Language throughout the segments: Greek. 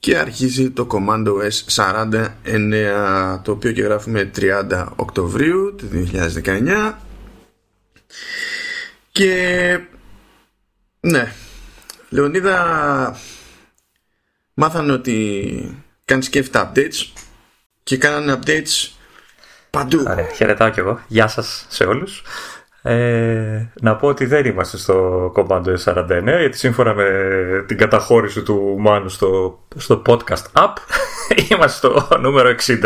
και αρχίζει το Commando S49 το οποίο και γράφουμε 30 Οκτωβρίου του 2019 και ναι Λεωνίδα μάθανε ότι κάνεις σκέφτα updates και κάνανε updates παντού. Ωραία, χαιρετάω κι εγώ. Γεια σας σε όλους. Ε, να πω ότι δεν είμαστε στο Commando S49 γιατί σύμφωνα με την καταχώρηση του Μάνου στο, στο podcast app είμαστε στο νούμερο 60.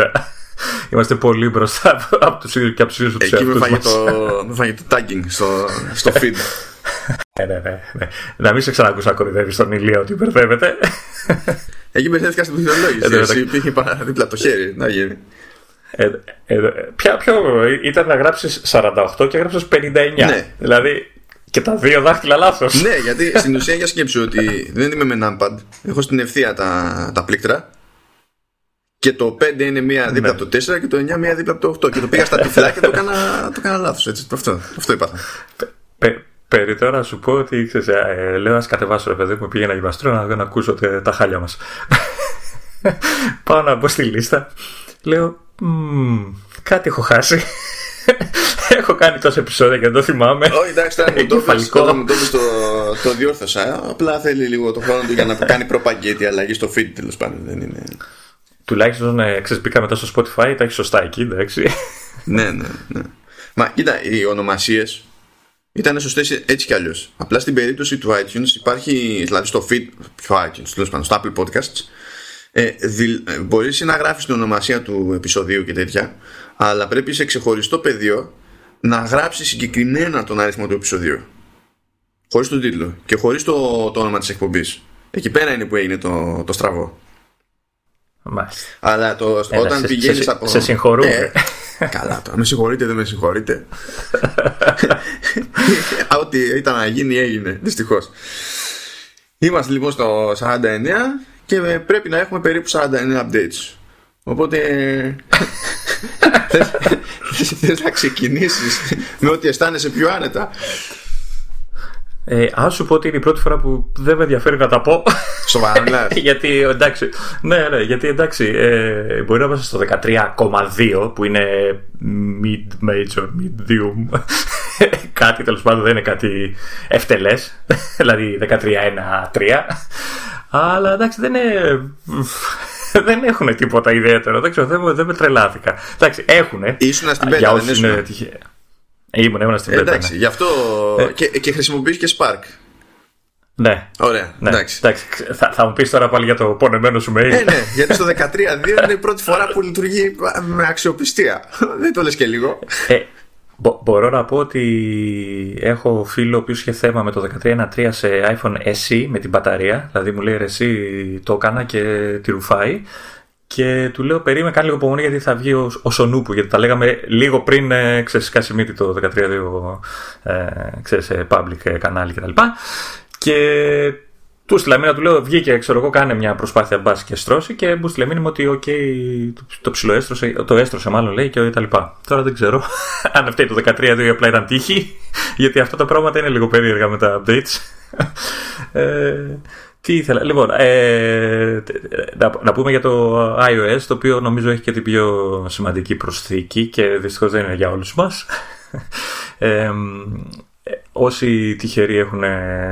Είμαστε πολύ μπροστά από τους ίδιους και από τους ίδιους τους Εκεί με φάγει, το, με φάγει το tagging στο, στο feed. ναι, ναι, ναι, ναι. Να μην σε ξανακούσα να κορυδεύεις στον Ηλία ότι μπερδεύεται. Εκεί μπερδεύτηκα στην πληθυνολόγηση. Εσύ υπήρχε δίπλα από το χέρι. Να γίνει. Ε, ε, ποια, ποιο ήταν να γράψεις 48 και έγραψε 59. Ναι. Δηλαδή και τα δύο δάχτυλα λάθος. ναι, γιατί στην ουσία για σκέψου ότι δεν είμαι με numpad. Έχω στην ευθεία τα, τα πλήκτρα. Και το 5 είναι μία δίπλα ναι. από το 4 και το 9 μία δίπλα από το 8. Και το πήγα στα τυφλά και το έκανα, το έκανα λάθος. Αυτό, αυτό είπα. Περί τώρα σου πω ότι ξέρεις, ε, λέω ας κατεβάσω ρε παιδί μου πήγαινα γυμναστρό να, να ακούσω τα χάλια μας. Πάω να μπω στη λίστα. Λέω κάτι έχω χάσει. έχω κάνει τόσα επεισόδια και δεν το θυμάμαι. Όχι, εντάξει, τώρα μου το το, το διόρθωσα. Απλά θέλει λίγο το χρόνο του για να κάνει προπαγκέτη αλλαγή στο feed τέλος πάντων. Δεν είναι... Τουλάχιστον ε, ξέρεις, μπήκαμε τόσο στο Spotify, τα έχεις σωστά εκεί, εντάξει. ναι, ναι, ναι. Μα κοίτα, οι ονομασίες ήταν σωστές έτσι κι αλλιώς. Απλά στην περίπτωση του iTunes υπάρχει, δηλαδή στο feed, πιο iTunes, τέλος πάντων, στο Apple Podcasts, ε, ε, μπορείς να γράφεις την ονομασία του επεισοδίου και τέτοια, αλλά πρέπει σε ξεχωριστό πεδίο να γράψεις συγκεκριμένα τον αριθμό του επεισοδίου. Χωρίς τον τίτλο και χωρίς το, το όνομα της εκπομπής. Εκεί πέρα είναι που έγινε το, το στραβό. Μάλιστα. Αλλά το, όταν πηγαίνεις από. Σε συγχωρούμε. Ε, καλά, τώρα με συγχωρείτε, δεν με συγχωρείτε. Ό,τι ήταν να γίνει, έγινε. Δυστυχώς. Είμαστε λοιπόν στο 49 και πρέπει να έχουμε περίπου 49 updates. Οπότε θες να ξεκινήσεις με ό,τι αισθάνεσαι πιο άνετα. Ε, αν σου πω ότι είναι η πρώτη φορά που δεν με ενδιαφέρει να τα πω. Σοβαρά, ναι. γιατί εντάξει. Ναι, ναι, γιατί εντάξει. Ε, μπορεί να είμαστε στο 13,2 που είναι mid-major, medium. κάτι τέλος πάντων δεν είναι κάτι ευτελές. δηλαδή 13-1-3. Αλλά εντάξει δεν είναι. δεν έχουν τίποτα ιδιαίτερο. Δεν ξέρω, δεν, δεν με τρελάθηκα. Εντάξει, έχουν. Ήσουν στην πέτα, δεν ήσουν. Ήμουν, ήμουν στην πέτα. Εντάξει, ναι. γι' αυτό. Ε. Και, και χρησιμοποιείς και Spark. Ναι. Ωραία. Ναι. Εντάξει. εντάξει. Θα, θα μου πεις τώρα πάλι για το πονεμένο σου mail. Ε, ναι, γιατί στο 13.2 είναι η πρώτη φορά που λειτουργεί με αξιοπιστία. Δεν το λες και λίγο. Ε, μπο, μπορώ να πω ότι έχω φίλο ο οποίος είχε θέμα με το 13.1.3 σε iPhone SE με την μπαταρία. Δηλαδή μου λέει εσύ το έκανα και τη ρουφάει. Και του λέω περίμενε κάνει λίγο υπομονή γιατί θα βγει ο, ο Σονούπου γιατί τα λέγαμε λίγο πριν ε, ξέρεις μύτη το 13.2 ε, ξέρεις, public κανάλι κτλ. Και, και του στείλα μήνα, του λέω βγήκε, ξέρω εγώ, κάνε μια προσπάθεια μπας και στρώσει και μου στείλε μήνυμα ότι okay, το, το ψηλό έστρωσε, το έστρωσε μάλλον λέει και τα λοιπά. Τώρα δεν ξέρω αν αυτή το 13 ή απλά ήταν τύχη, γιατί αυτά τα πράγματα είναι λίγο περίεργα με τα updates. ε, τι ήθελα. Λοιπόν, ε, να, να, πούμε για το iOS, το οποίο νομίζω έχει και την πιο σημαντική προσθήκη και δυστυχώς δεν είναι για όλους μας. Ε, όσοι τυχεροί έχουν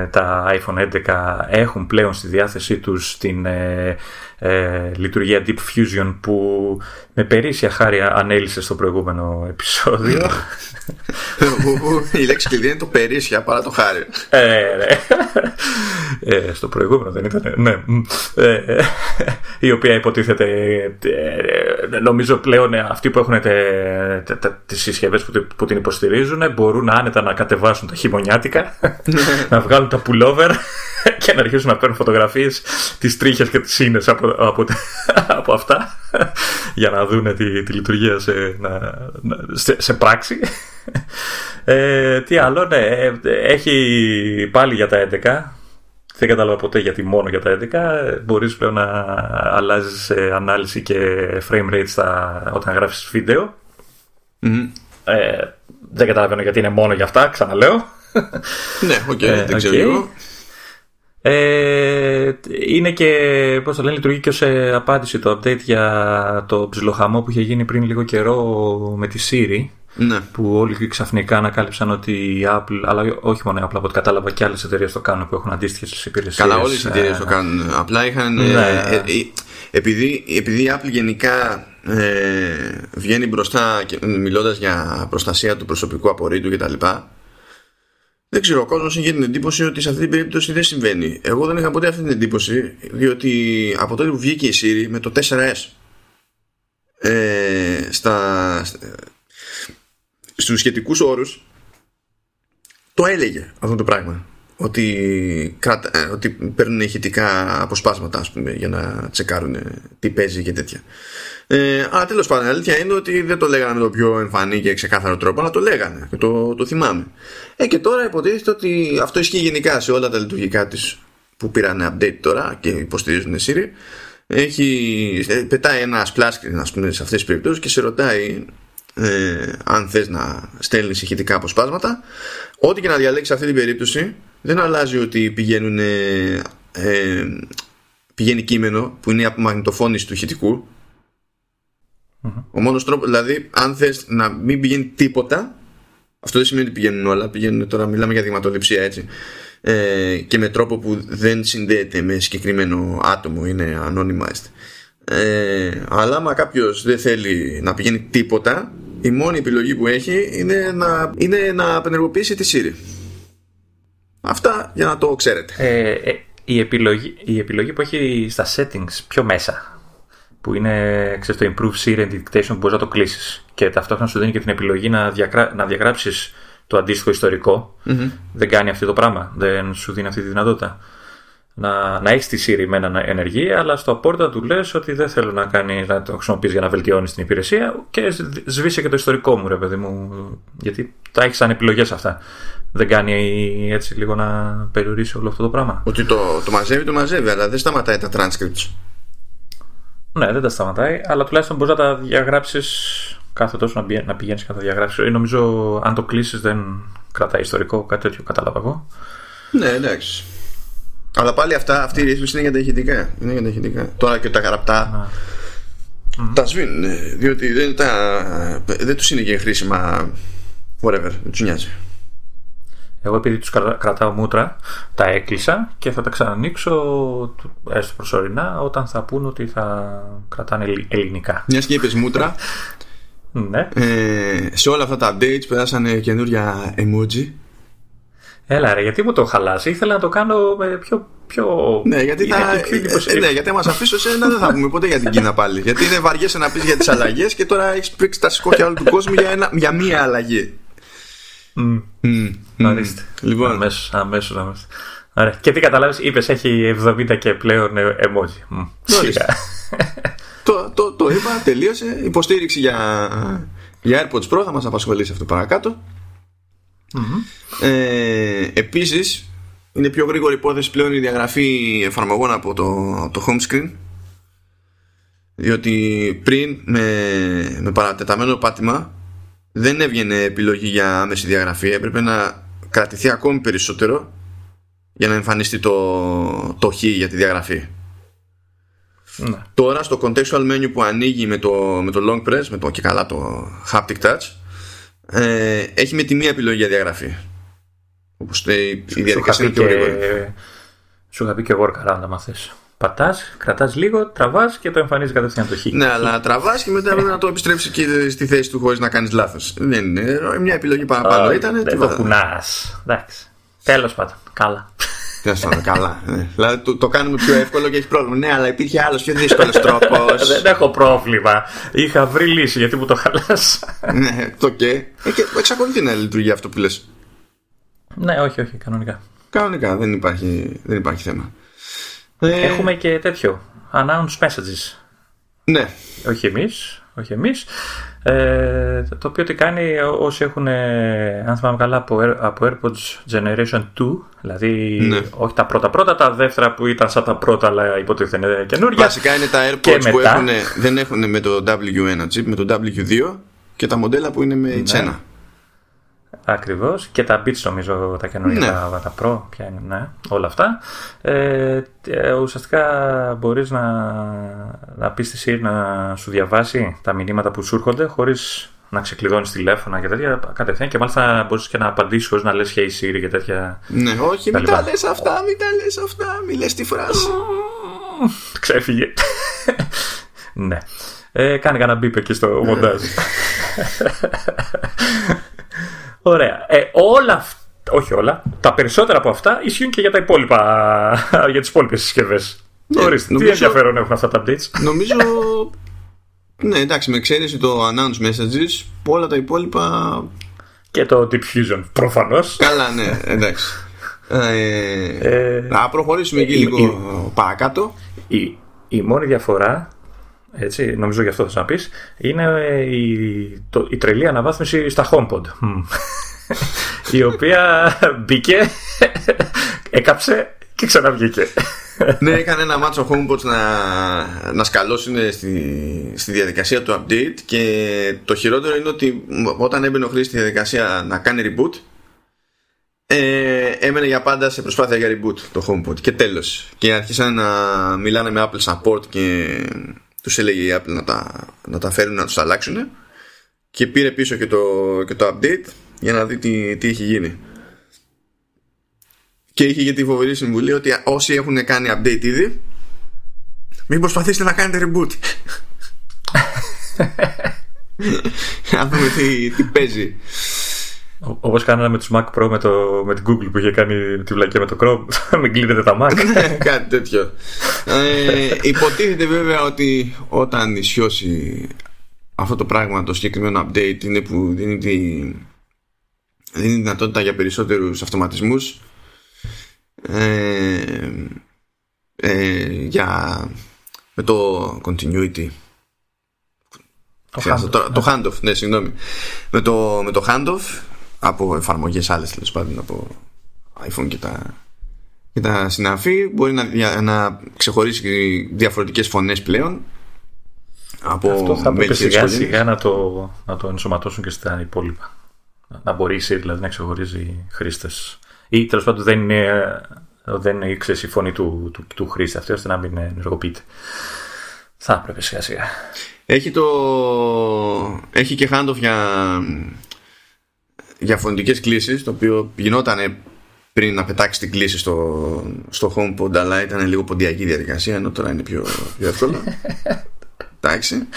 τα iPhone 11 έχουν πλέον στη διάθεσή τους την ε, ε, λειτουργία Deep Fusion που με περίσσια χάρη ανέλησε στο προηγούμενο επεισόδιο. Η λέξη κλειδί είναι το περίσσια παρά το χάρη. Ε, ναι. ε, στο προηγούμενο δεν ήταν. Ναι. Ε, η οποία υποτίθεται. Ε, νομίζω πλέον αυτοί που έχουν τις συσκευές που, που την υποστηρίζουν μπορούν άνετα να κατεβάσουν τα χειμωνιάτικα, να βγάλουν τα pullover και να αρχίσουν να παίρνουν φωτογραφίες τις τρίχες και τις ίνε από, από, από, αυτά για να δουν τη, τη λειτουργία σε, να, σε, σε πράξη. Ε, τι άλλο, ναι, ε, έχει πάλι για τα 11. Δεν κατάλαβα ποτέ γιατί μόνο για τα 11. Μπορείς πλέον να αλλάζεις ε, ανάλυση και frame rate στα, όταν γράφεις βίντεο. Ε, δεν καταλαβαίνω γιατί είναι μόνο για αυτά, ξαναλέω. Ναι, OK, okay, δεν ξέρω Ε, είναι και, πώς το λένε, λειτουργεί και ως ε, απάντηση το update για το ψιλοχαμό που είχε γίνει πριν λίγο καιρό με τη Siri. Ναι. Που όλοι ξαφνικά ανακάλυψαν ότι η Apple, αλλά όχι μόνο η Apple, από ό,τι κατάλαβα και άλλες εταιρείες το κάνουν που έχουν αντίστοιχες υπηρεσίες. Καλά, όλες οι εταιρείες το κάνουν. Απλά είχαν. Ναι. Ε, ε, επειδή, επειδή η Apple γενικά ε, βγαίνει μπροστά μιλώντας για προστασία του προσωπικού απορρίτου κτλ. Δεν ξέρω, ο κόσμος είχε την εντύπωση ότι σε αυτή την περίπτωση δεν συμβαίνει. Εγώ δεν είχα ποτέ αυτή την εντύπωση, διότι από τότε που βγήκε η Siri με το 4S ες, στα, στους σχετικούς όρους το έλεγε αυτό το πράγμα ότι, κρατα, ε, ότι παίρνουν ηχητικά αποσπάσματα ας πούμε, για να τσεκάρουν τι παίζει και τέτοια. Ε, αλλά τέλος πάντων, η αλήθεια είναι ότι δεν το λέγανε με το πιο εμφανή και ξεκάθαρο τρόπο, αλλά το λέγανε και το, το θυμάμαι. Ε, και τώρα υποτίθεται ότι αυτό ισχύει γενικά σε όλα τα λειτουργικά της που πήραν update τώρα και υποστηρίζουν Siri. Έχει, ε, πετάει ένα splash screen ας πούμε, σε αυτές τις περιπτώσεις και σε ρωτάει ε, αν θες να στέλνεις ηχητικά αποσπάσματα ό,τι και να διαλέξεις αυτή την περίπτωση δεν αλλάζει ότι πηγαίνουν ε, πηγαίνει κείμενο που είναι η απομαγνητοφώνηση του ηχητικού. Ο μόνος τρόπος δηλαδή αν θες να μην πηγαίνει τίποτα αυτό δεν σημαίνει ότι πηγαίνουν όλα πηγαίνουν τώρα μιλάμε για δειγματοληψία έτσι. Ε, και με τρόπο που δεν συνδέεται με συγκεκριμένο άτομο είναι anonymized ε, αλλά άμα κάποιος δεν θέλει να πηγαίνει τίποτα η μόνη επιλογή που έχει είναι να, είναι να απενεργοποιήσει τη Siri. Αυτά για να το ξέρετε. Ε, ε, η, επιλογή, η επιλογή που έχει στα settings πιο μέσα, που είναι ξέρεις, το Improve Siri Dictation που μπορείς να το κλείσεις και ταυτόχρονα σου δίνει και την επιλογή να, διακρα... να διαγράψεις το αντίστοιχο ιστορικό. Mm-hmm. Δεν κάνει αυτό το πράγμα. Δεν σου δίνει αυτή τη δυνατότητα να, να έχεις τη Siri με ένα ενεργή, αλλά στο απόρτα του λες ότι δεν θέλω να, κάνει, να το χρησιμοποιείς για να βελτιώνεις την υπηρεσία και σβήσει και το ιστορικό μου, ρε παιδί μου. Γιατί τα έχεις σαν επιλογές αυτά. Δεν κάνει έτσι λίγο να περιορίσει όλο αυτό το πράγμα. Ότι το, το μαζεύει, το μαζεύει, αλλά δεν σταματάει τα transcripts. Ναι, δεν τα σταματάει, αλλά τουλάχιστον μπορείς να τα διαγράψεις κάθε τόσο να, να πηγαίνεις κατά διαγράψει. Νομίζω αν το κλείσεις δεν κρατάει ιστορικό, κάτι τέτοιο κατάλαβα εγώ. Ναι, εντάξει. Αλλά πάλι αυτά, αυτή η ρύθμιση είναι για τα ηχητικά. Είναι για τα ηχητικά. Τώρα και τα γραπτά τα σβήνουν. Διότι δεν, τα, δεν τους είναι και χρήσιμα. Whatever, δεν τους νοιάζει. Εγώ επειδή τους κρατάω μούτρα, τα έκλεισα και θα τα ξανανοίξω έστω προσωρινά όταν θα πούν ότι θα κρατάνε ελληνικά. Μια και είπες μούτρα, ναι. ε, σε όλα αυτά τα updates περάσανε καινούρια emoji Έλα ρε, γιατί μου το χαλάσει. Ήθελα να το κάνω πιο. πιο... Ναι, γιατί, θα... ε, ναι, γιατί μας αφήσω σε ένα δεν θα πούμε ποτέ για την Κίνα πάλι. γιατί είναι βαριέσαι να πεις για τις αλλαγές και τώρα έχεις πρίξει τα σκόφια όλου του κόσμου για, ένα, για μία αλλαγή. Mm. Mm. Ορίστε. Λοιπόν. Αμέσως, αμέσως, αμέσως. Ωραία. Και τι καταλάβεις, είπες έχει 70 και πλέον ε, emoji. το, το, το είπα, τελείωσε. Υποστήριξη για, για AirPods Pro θα μας απασχολήσει αυτό παρακάτω. Mm-hmm. Ε, επίσης είναι πιο γρήγορη υπόθεση πλέον η διαγραφή εφαρμογών από το, το home screen διότι πριν με, με παρατεταμένο πάτημα δεν έβγαινε επιλογή για άμεση διαγραφή έπρεπε να κρατηθεί ακόμη περισσότερο για να εμφανιστεί το, το χ για τη διαγραφή ναι. Τώρα στο contextual menu που ανοίγει με το, με το long press με το και καλά το haptic touch ε, έχει με τη μία επιλογή για διαγραφή. Όπως η, η διαδικασία είναι πιο γρήγορη. Σου είχα πει και εγώ workaround να μαθεί. Πατάς, κρατάς λίγο, τραβάς και το εμφανίζεις κατευθείαν το χ. Ναι, αλλά τραβάς και μετά πρέπει να το επιστρέψεις και στη θέση του χωρίς να κάνεις λάθος. Δεν είναι. Μια επιλογή παραπάνω ήταν. Δεν το κουνάς. Εντάξει. Τέλος πάντων. Καλά. Τέλο πάντων, καλά. Ναι. Δηλαδή το, το κάνουμε πιο εύκολο και έχει πρόβλημα. Ναι, αλλά υπήρχε άλλος πιο δύσκολος τρόπος. Δεν έχω πρόβλημα. Είχα βρει λύση γιατί μου το χαλάσα. ναι, το και. Ε, και εξακολουθεί να λειτουργεί αυτό που λες. Ναι, όχι, όχι, κανονικά. Κανονικά, δεν υπάρχει, δεν υπάρχει θέμα. Ε... Έχουμε και τέτοιο. Announce messages. Ναι. Όχι εμείς. Όχι εμείς. Ε, το οποίο τι κάνει όσοι έχουν, αν θυμάμαι καλά, από, από AirPods Generation 2, δηλαδή ναι. όχι τα πρώτα πρώτα, τα δεύτερα που ήταν σαν τα πρώτα, αλλά υποτίθεται είναι καινούργια. Βασικά είναι τα AirPods που έχουν, δεν έχουν με το W1 chip, με το W2 και τα μοντέλα που είναι με H1. Ναι. Ακριβώς και τα Beats νομίζω τα καινούργια Ναι. τα, τα Pro ποια είναι, ναι, όλα αυτά ε, ε, ουσιαστικά μπορείς να, να πεις στη Siri να σου διαβάσει τα μηνύματα που σου έρχονται χωρίς να ξεκλειδώνεις τηλέφωνα και τέτοια κατευθείαν και μάλιστα μπορείς και να απαντήσεις χωρίς να λες Hey Siri και τέτοια Ναι, όχι, μην λοιπά. τα λες αυτά, μην τα λες αυτά, μην λες τη φράση. Ξέφυγε. ναι. Ε, κάνε κανένα μπίπ εκεί στο μοντάζ. Ωραία. Ε, όλα αυτά, όχι όλα, τα περισσότερα από αυτά ισχύουν και για τα υπόλοιπα, για τις υπόλοιπες συσκευές. Ναι, Ορίστε, τι νομίζω- ενδιαφέρον έχουν αυτά τα updates; Νομίζω. Ναι, εντάξει, με εξαίρεση το announce messages, όλα τα υπόλοιπα. Και το Deep Fusion, προφανώς. Καλά, ναι, εντάξει. Ε, Ε, να προχωρήσουμε εκεί η- λίγο η- παρακάτω. Η, η μόνη διαφορά, έτσι, νομίζω γι' αυτό θα να πεις, είναι η, το, η τρελή αναβάθμιση στα HomePod. Μμ. η οποία μπήκε, έκαψε και ξαναβγήκε. ναι, έκανε ένα μάτσο HomePods να, να σκαλώσουν στη, στη διαδικασία του update και το χειρότερο είναι ότι όταν έμπαινε ο χρήστη στη διαδικασία να κάνει reboot ε, έμενε για πάντα σε προσπάθεια για reboot το HomePod και τέλος και άρχισαν να μιλάνε με Apple Support και τους έλεγε η Apple να τα, να τα φέρουν να τους αλλάξουν και πήρε πίσω και το, και το update για να δει τι, τι έχει γίνει. Και είχε και τη φοβερή συμβουλή ότι όσοι έχουν κάνει update ήδη μην προσπαθήσετε να κάνετε reboot. Να δούμε τι, τι παίζει Όπως κάνανε με τους Mac Pro με, το, με την Google που είχε κάνει τη βλακία με το Chrome. Μην κλείνετε τα Mac. κάτι τέτοιο ε, υποτίθεται βέβαια ότι όταν ισιώσει αυτό το πράγμα το συγκεκριμένο update είναι που δίνει τη, δίνει δυνατότητα για περισσότερους αυτοματισμούς ε, ε, για με το continuity Το Χρειάζεται handoff, το, το handoff, ναι, συγγνώμη. Με το, με το handoff από εφαρμογές άλλες τέλος πάντων από iPhone και τα, και τα συναφή μπορεί να, για, να ξεχωρίσει διαφορετικές φωνές πλέον από Αυτό θα έπρεπε μέλη σιγά της οικογένειας. σιγά να το, να το ενσωματώσουν και στα υπόλοιπα. Να μπορεί η Siri δηλαδή να ξεχωρίζει χρήστες. Ή τέλος πάντων δεν είναι, δεν είναι ξέρεις, η φωνή του, του, του χρήστη αυτή ώστε να μην ενεργοποιείται. Θα έπρεπε σιγά σιγά. Έχει, το... Έχει και handoff για, για φωνητικές κλήσεις το οποίο γινόταν πριν να πετάξει την κλήση στο, στο HomePod αλλά ήταν λίγο ποντιακή διαδικασία ενώ τώρα είναι πιο, πιο εύκολο. Εντάξει.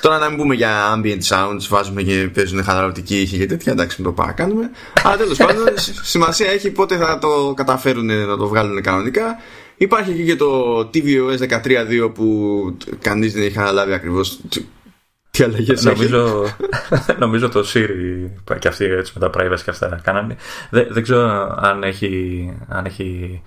Τώρα να μην πούμε για ambient sounds βάζουμε και παίζουν χαλαρωτική ήχη και τέτοια εντάξει μην το παρακάνουμε αλλά τέλος πάντων σημασία έχει πότε θα το καταφέρουν να το βγάλουν κανονικά. Υπάρχει και, και το tvOS 13.2 που κανείς δεν έχει αναλάβει ακριβώς τι αλλαγές έχει. Νομίζω, νομίζω το Siri και αυτοί έτσι με τα privacy και αυτά κάνανε. Δεν, δεν ξέρω αν έχει, αν έχει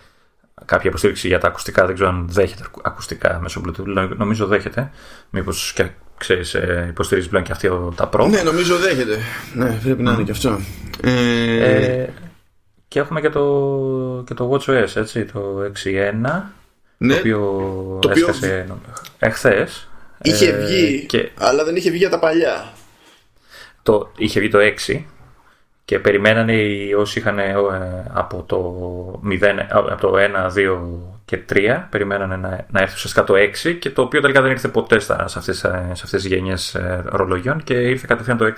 κάποια υποστήριξη για τα ακουστικά. Δεν ξέρω αν δέχεται ακουστικά μέσω Bluetooth. Νομίζω δέχεται. Μήπως και ξέρεις, ε, υποστηρίζεις πλέον και αυτή ο- τα Pro. Ναι, νομίζω δέχεται. Ναι, πρέπει να είναι και αυτό. Ε, Ε, και έχουμε και το, και το WatchOS, έτσι, το 6.1, ναι, το οποίο το οποίο έσκασε εχθές. Είχε Ε, βγει, και αλλά δεν είχε βγει για τα παλιά. το, είχε βγει το 6 και περιμένανε οι όσοι είχαν ε, από το 0, από το 1, 2 και 3 περιμένανε να, να έρθει ουσιαστικά το 6 και το οποίο τελικά δεν ήρθε ποτέ στα, σε, αυτές, ε, σε αυτές τις γενιές ε, ρολογιών και ήρθε κατευθείαν το 6.1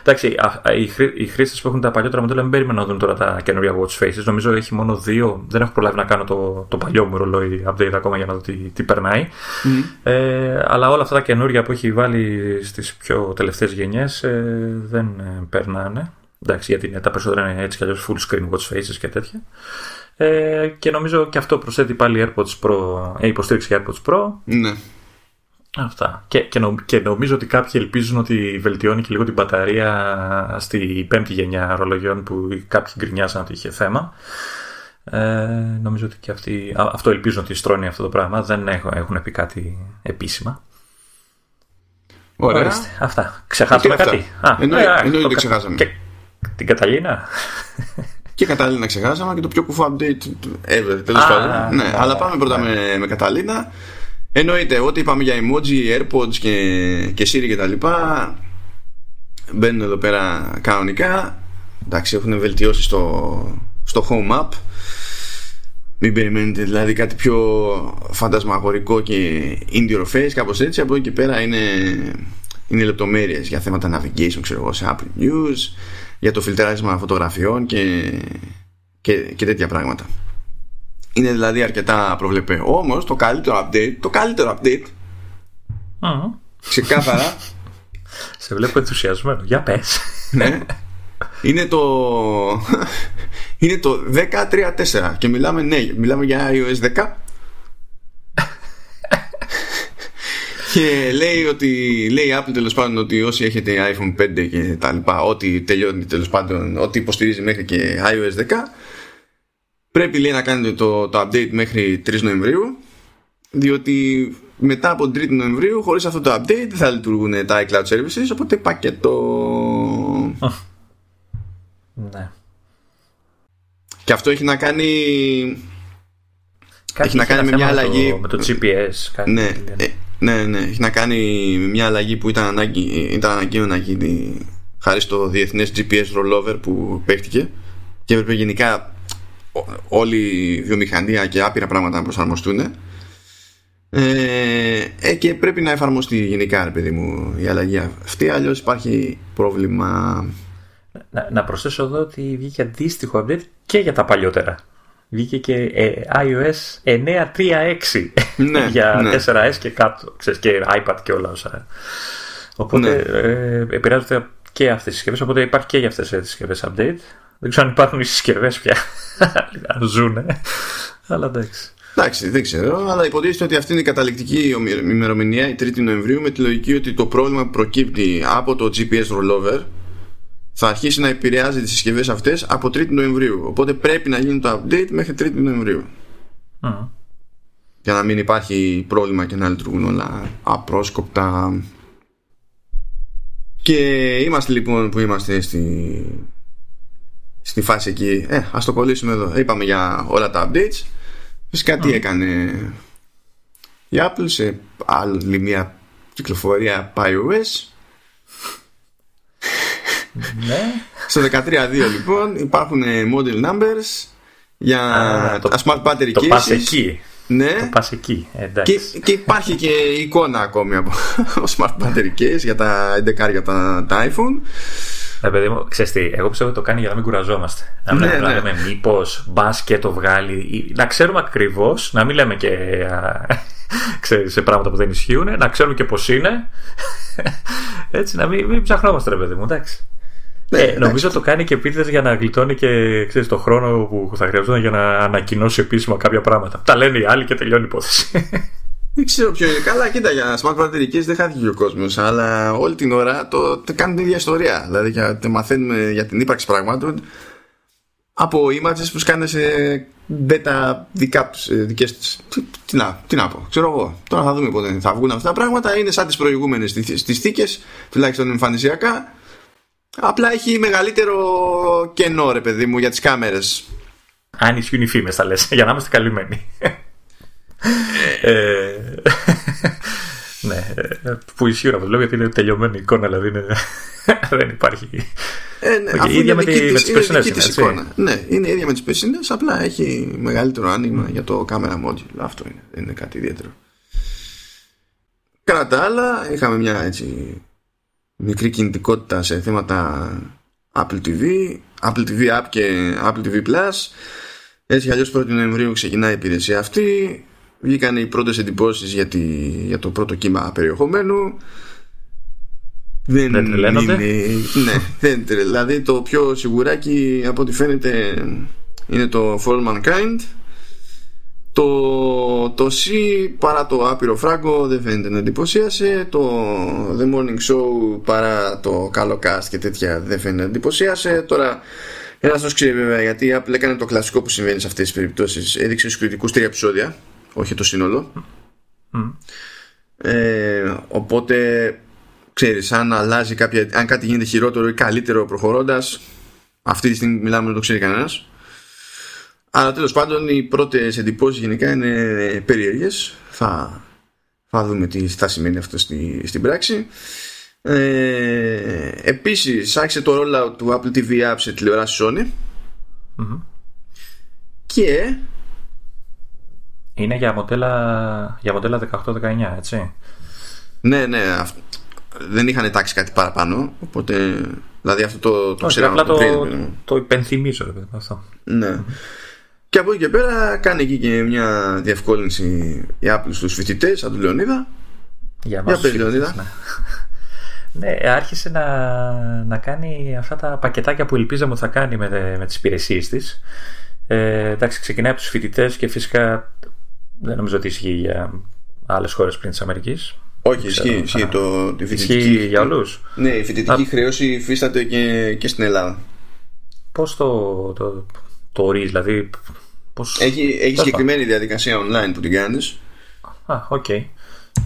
εντάξει α, α, οι, χρή, οι χρήστες που έχουν τα παλιότερα μοντέλα μην περιμένουν να δουν τώρα τα καινούργια watch faces. Νομίζω έχει μόνο δύο. Δεν έχω προλάβει να κάνω το, το παλιό μου ρολόι update ακόμα για να δω τι, τι περνάει. Ε, αλλά όλα αυτά τα καινούργια που έχει βάλει στις πιο τελευταίες γενιές ε, δεν ε, περνάνε. Εντάξει, γιατί είναι, τα περισσότερα είναι έτσι κι αλλιώς full screen watch faces και τέτοια. Ε, και νομίζω και αυτό προσθέτει πάλι AirPods Pro, ε, υποστήριξη για AirPods Pro. Ναι. Αυτά. Και, και, νο- και νομίζω ότι κάποιοι ελπίζουν ότι βελτιώνει και λίγο την μπαταρία στη πέμπτη γενιά ρολογιών που κάποιοι γκρινιάσαν ότι είχε θέμα. Ε, νομίζω ότι και αυτοί, α, αυτό ελπίζουν ότι στρώνει αυτό το πράγμα. Δεν έχουν, έχουν πει κάτι επίσημα. Ωραία. Ορίστε, αυτά. Ξεχάσαμε Τι αυτά; κάτι. Α, Εννοεί- ε, εννοείται το ότι κα- ξεχάσαμε. Και, την Καταλήνα. Και Καταλήνα ξεχάσαμε και το πιο κουφό update του ever. Τέλος Α, πάντων. Ναι, ναι, αλλά ναι, πάμε πρώτα ναι. με, με Καταλήνα. Εννοείται, ό,τι είπαμε για emoji, AirPods και, και Siri και τα λοιπά μπαίνουν εδώ πέρα κανονικά. εντάξει έχουν βελτιώσει στο, στο home app μην περιμένετε δηλαδή κάτι πιο φαντασμαγορικό και indie face κάπως έτσι από εκεί και πέρα είναι, είναι λεπτομέρειες για θέματα navigation ξέρω εγώ σε Apple News για το φιλτράρισμα φωτογραφιών και, και, και τέτοια πράγματα. Είναι δηλαδή αρκετά προβλεπέ. Όμως το καλύτερο update το καλύτερο update mm. ξεκάθαρα σε βλέπω ενθουσιασμένο. Για πες. Ναι. Είναι το είναι το 10.3.4 και μιλάμε, ναι, μιλάμε για iOS 10 και λέει ότι λέει η Apple τέλος πάντων ότι όσοι έχετε iPhone 5 και τα λοιπά ό,τι τελειώνει τέλος πάντων ό,τι υποστηρίζει μέχρι και iOS 10 πρέπει λέει να κάνετε το, το update μέχρι 3 Νοεμβρίου διότι μετά από 3 Νοεμβρίου χωρίς αυτό το update δεν θα λειτουργούν τα iCloud services οπότε πακέτο ναι και αυτό έχει να κάνει. Κάτι έχει να κάνει με μια αλλαγή. Με το, με το GPS. Κάτι ναι, ε, ναι, ναι, έχει να κάνει με μια αλλαγή που ήταν, ανάγκη, ήταν αναγκαίο να γίνει χάρη στο διεθνές GPS rollover που παίχτηκε και έπρεπε γενικά όλη η βιομηχανία και άπειρα πράγματα να προσαρμοστούν. Ε, ε, και πρέπει να εφαρμοστεί γενικά, ρε παιδί μου, η αλλαγή αυτή. Αλλιώς υπάρχει πρόβλημα. Να, να προσθέσω εδώ ότι βγήκε αντίστοιχο update και για τα παλιότερα. Βγήκε και ε, iOS 9.3.6 ναι, για ναι. 4S και κάτω, ξέρεις, και iPad και όλα όσα. Οπότε Ναι. ε, επηρεάζονται και αυτές τις συσκευές, οπότε υπάρχει και για αυτές τις συσκευές update. Δεν ξέρω αν υπάρχουν οι συσκευές πια, αν ζουνε, αλλά εντάξει. Εντάξει, δεν ξέρω, αλλά υποτίθεται ότι αυτή είναι η καταληκτική ημερομηνία, η 3η Νοεμβρίου, με τη λογική ότι το πρόβλημα που προκύπτει από το GPS rollover θα αρχίσει να επηρεάζει τις συσκευές αυτές από 3η Νοεμβρίου. Οπότε πρέπει να γίνει το update μέχρι 3η Νοεμβρίου. Mm. Για να μην υπάρχει πρόβλημα και να λειτουργούν όλα απρόσκοπτα. Και είμαστε λοιπόν που είμαστε στη, στη φάση εκεί. Ε, ας το κολλήσουμε εδώ. Είπαμε για όλα τα updates. Φυσικά τι έκανε η Apple σε άλλη μια κυκλοφορία iOS. Ναι. Στο 13.2 λοιπόν υπάρχουν model numbers για Α, το- τα smart battery Το cases. πας εκεί. Ναι. Το πας εκεί. Ε, εντάξει. Και, και υπάρχει και εικόνα ακόμη από smart battery case για τα 11 για τα, τα iPhone. Ε, παιδί μου, ξέρεις τι, εγώ πιστεύω ότι το κάνει για να μην κουραζόμαστε. Να μην Ναι, λέμε, να ναι. λέμε μήπως μπας και το βγάλει. ή- Να ξέρουμε ακριβώς, να μην λέμε και α, ξέρεις, σε πράγματα που δεν ισχύουν, να ξέρουμε και πώς είναι. Έτσι, να μην, μην ψαχνόμαστε, ρε παιδί μου, εντάξει. Ναι, ε, εντάξει. νομίζω το κάνει και επίτηδες για να γλιτώνει και ξέρεις, το χρόνο που θα χρειαζόταν για να ανακοινώσει επίσημα κάποια πράγματα. Τα λένε οι άλλοι και τελειώνει η υπόθεση. Δεν ξέρω ποιο είναι. Καλά, κοίτα για smart battery case δεν χάθηκε ο κόσμος, αλλά όλη την ώρα το, το κάνουν την ίδια ιστορία. Δηλαδή για, το μαθαίνουμε για την ύπαρξη πραγμάτων από images που σκάνε σε beta δικά τους, ε, δικές τους. Τι, τι, να, τι να πω, ξέρω εγώ. Τώρα θα δούμε πότε θα βγουν αυτά τα πράγματα. Είναι σαν τις προηγούμενες στις στις θήκες, τουλάχιστον εμφανισιακά. Απλά έχει μεγαλύτερο κενό, ρε παιδί μου, για τις κάμερες. Αν ισχύουν οι φήμες, θα λες, για να είμαστε καλυμμένοι. ε, ναι, ε, που ισχύουν αυτό. Λέω γιατί είναι τελειωμένη η εικόνα, δηλαδή είναι, δεν υπάρχει. Ε, ναι, Οκ, αφού ίδια είναι με δική τη- της- με τις είναι περσινές δική είναι, της έτσι. εικόνα. Ναι, είναι ίδια με τις περσινές, απλά έχει μεγαλύτερο άνοιγμα για το camera module. Αυτό είναι, δεν είναι κάτι ιδιαίτερο. Κατά τα άλλα, είχαμε μια έτσι μικρή κινητικότητα σε θέματα Apple TV, Apple TV App και Apple TV Plus. Έτσι κι αλλιώς 1η Νοεμβρίου ξεκινάει η υπηρεσία αυτή. Βγήκαν οι πρώτες εντυπώσεις για, τη, για το πρώτο κύμα περιεχομένου. Δεν, Δεν τρελαίνονται; είναι, ναι, δεν τρε- Δηλαδή το πιο σιγουράκι από ό,τι φαίνεται είναι το For All Mankind. Το, το C παρά το άπειρο φράγκο δεν φαίνεται να εντυπωσίασε. Το The Morning Show παρά το καλό cast και τέτοια δεν φαίνεται να εντυπωσίασε. Τώρα ένας το ξέρει βέβαια γιατί η Apple έκανε το κλασικό που συμβαίνει σε αυτές τις περιπτώσεις. Έδειξε στους κριτικούς τρία επεισόδια, όχι το σύνολο. Ε, οπότε ξέρεις αν αλλάζει κάποια, αν κάτι γίνεται χειρότερο ή καλύτερο προχωρώντας αυτή τη στιγμή μιλάμε δεν το ξέρει κανένας αλλά τέλος πάντων οι πρώτες εντυπώσεις γενικά είναι περίεργες. Θα, θα δούμε τι θα σημαίνει αυτό στη, στην πράξη. Ε, επίσης άρχισε το rollout του Apple TV App σε τηλεοράση Sony. Και είναι για μοντέλα, για μοντέλα 18-19 έτσι. Ναι ναι δεν είχαν τάξει κάτι παραπάνω οπότε δηλαδή αυτό το, το ξέραμε απλά το, το, το υπενθυμίζω ρε, αυτό. ναι και από εκεί και πέρα κάνει εκεί και μια διευκόλυνση η Apple στους φοιτητές σαν του Λεωνίδα για, για πες Λεωνίδα ναι. Ναι, άρχισε να, να κάνει αυτά τα πακετάκια που ελπίζαμε ότι θα κάνει με, με τις υπηρεσίες της. Ε, εντάξει, ξεκινάει από τους φοιτητές και φυσικά δεν νομίζω ότι ισχύει για άλλες χώρες πριν της Αμερικής. Όχι, ισχύει, ισχύει το, τη φοιτητική... Ισχύει για όλους. Ναι, η φοιτητική Α... χρέωση υφίσταται και, και στην Ελλάδα. Πώς το, το, το ορίζει, δηλαδή... Πώς... Έχει, έχει συγκεκριμένη διαδικασία online που την κάνεις. Α, OK. Okay.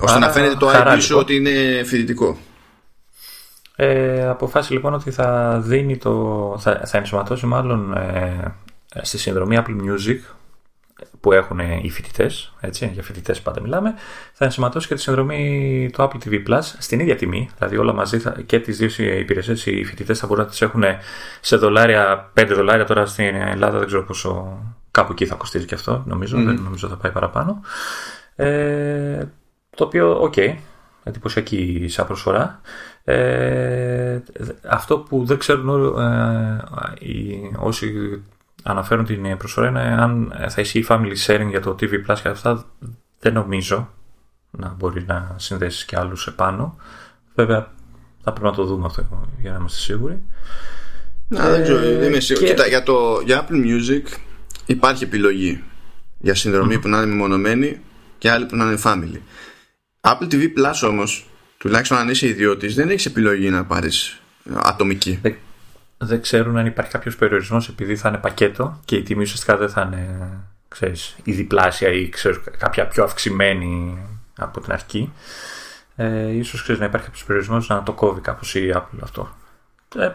Ώστε να φαίνεται το IP σου λοιπόν. ότι είναι φοιτητικό. Ε, αποφάσισε λοιπόν ότι θα δίνει το. θα, θα ενσωματώσει μάλλον ε, στη συνδρομή Apple Music που έχουν οι φοιτητές, έτσι, για φοιτητές πάντα μιλάμε, θα ενσωματώσει και τη συνδρομή του Apple TV Plus στην ίδια τιμή. Δηλαδή, όλα μαζί θα, και τις δύο υπηρεσίες οι φοιτητές θα μπορούν να τις έχουν σε δολάρια, 5 δολάρια τώρα στην Ελλάδα, δεν ξέρω πόσο. Κάπου εκεί θα κοστίζει και αυτό, νομίζω. Mm. Δεν νομίζω θα πάει παραπάνω. Ε, το οποίο, OK, okay, εντυπωσιακή σαν προσφορά. Ε, αυτό που δεν ξέρουν ε, οι, όσοι αναφέρουν την προσφορά είναι αν θα ισχύει family sharing για το TV Plus και αυτά δεν νομίζω να μπορεί να συνδέσεις και άλλους επάνω. Βέβαια θα πρέπει να το δούμε αυτό για να είμαστε σίγουροι. Να, δεν ξέρω, δεν είμαι σίγουρη. Κοίτα, για, το, για Apple Music υπάρχει επιλογή για συνδρομή που να είναι μεμονωμένη και άλλη που να είναι family. Apple TV Plus όμως τουλάχιστον αν είσαι ιδιώτης, δεν έχεις επιλογή να πάρεις ατομική. Δεν, δεν ξέρουν αν υπάρχει κάποιος περιορισμός επειδή θα είναι πακέτο και η τιμή ουσιαστικά δεν θα είναι ξέρεις, η διπλάσια ή ξέρεις, κάποια πιο αυξημένη από την αρχή. Ε, ίσως ξέρεις, να υπάρχει κάποιος περιορισμός να το κόβει κάπως η Apple αυτό. Ε,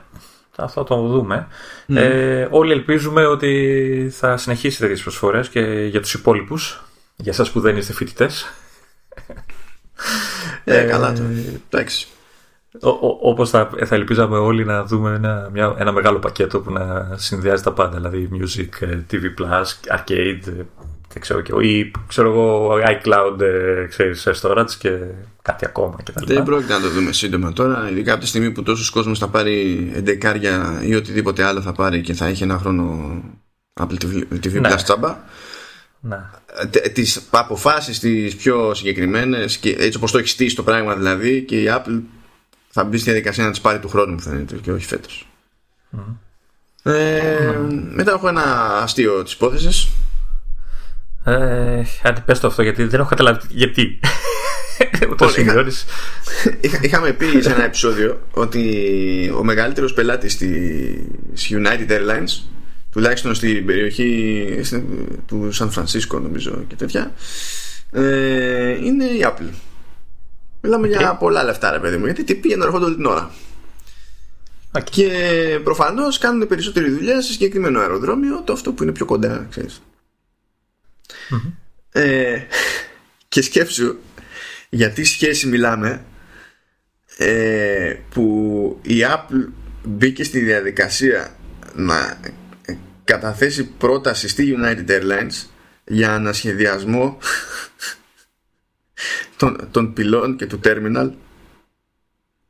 αυτό το δούμε. Ναι. Ε, όλοι ελπίζουμε ότι θα συνεχίσει τέτοιες προσφορές και για τους υπόλοιπους, για εσάς που δεν είστε φοιτητές. Ε, καλά το. Εντάξει. Όπως θα, θα ελπίζαμε όλοι να δούμε ένα, μια, ένα μεγάλο πακέτο που να συνδυάζει τα πάντα. Δηλαδή music, ε, TV Plus, arcade, ε, δεν ξέρω και ή ξέρω εγώ iCloud, ξέρεις, storage και κάτι ακόμα κτλ. Δεν πρόκειται να το δούμε σύντομα τώρα, ειδικά από τη στιγμή που τόσος κόσμος θα πάρει εντεκάρια ή οτιδήποτε άλλο θα πάρει και θα έχει ένα χρόνο Apple TV, TV ναι. Plus τσάμπα. Ναι. τις αποφάσεις τις πιο συγκεκριμένες και έτσι όπως το έχεις στήσει το πράγμα δηλαδή και η Apple θα μπει στη διαδικασία να τις πάρει του χρόνου μου φαίνεται και όχι φέτος. Ε, μετά έχω ένα αστείο της υπόθεσης. Ε, άντε πες το αυτό γιατί δεν έχω καταλάβει γιατί. Το είχα, είχαμε πει σε ένα επεισόδιο ότι ο μεγαλύτερος πελάτης της United Airlines τουλάχιστον στην περιοχή του Σαν Φρανσίσκο νομίζω και τέτοια ε, είναι η Apple μιλάμε για πολλά λεφτά ρε παιδί μου γιατί τι πήγαινε έρχονται όλη την ώρα. Okay. και προφανώς κάνουν περισσότερη δουλειά σε συγκεκριμένο αεροδρόμιο το αυτό που είναι πιο κοντά ξέρεις. Ε, και σκέψου γιατί σχέση μιλάμε ε, που η Apple μπήκε στη διαδικασία να καταθέσει πρόταση στη United Airlines για ανασχεδιασμό των, των πυλών και του terminal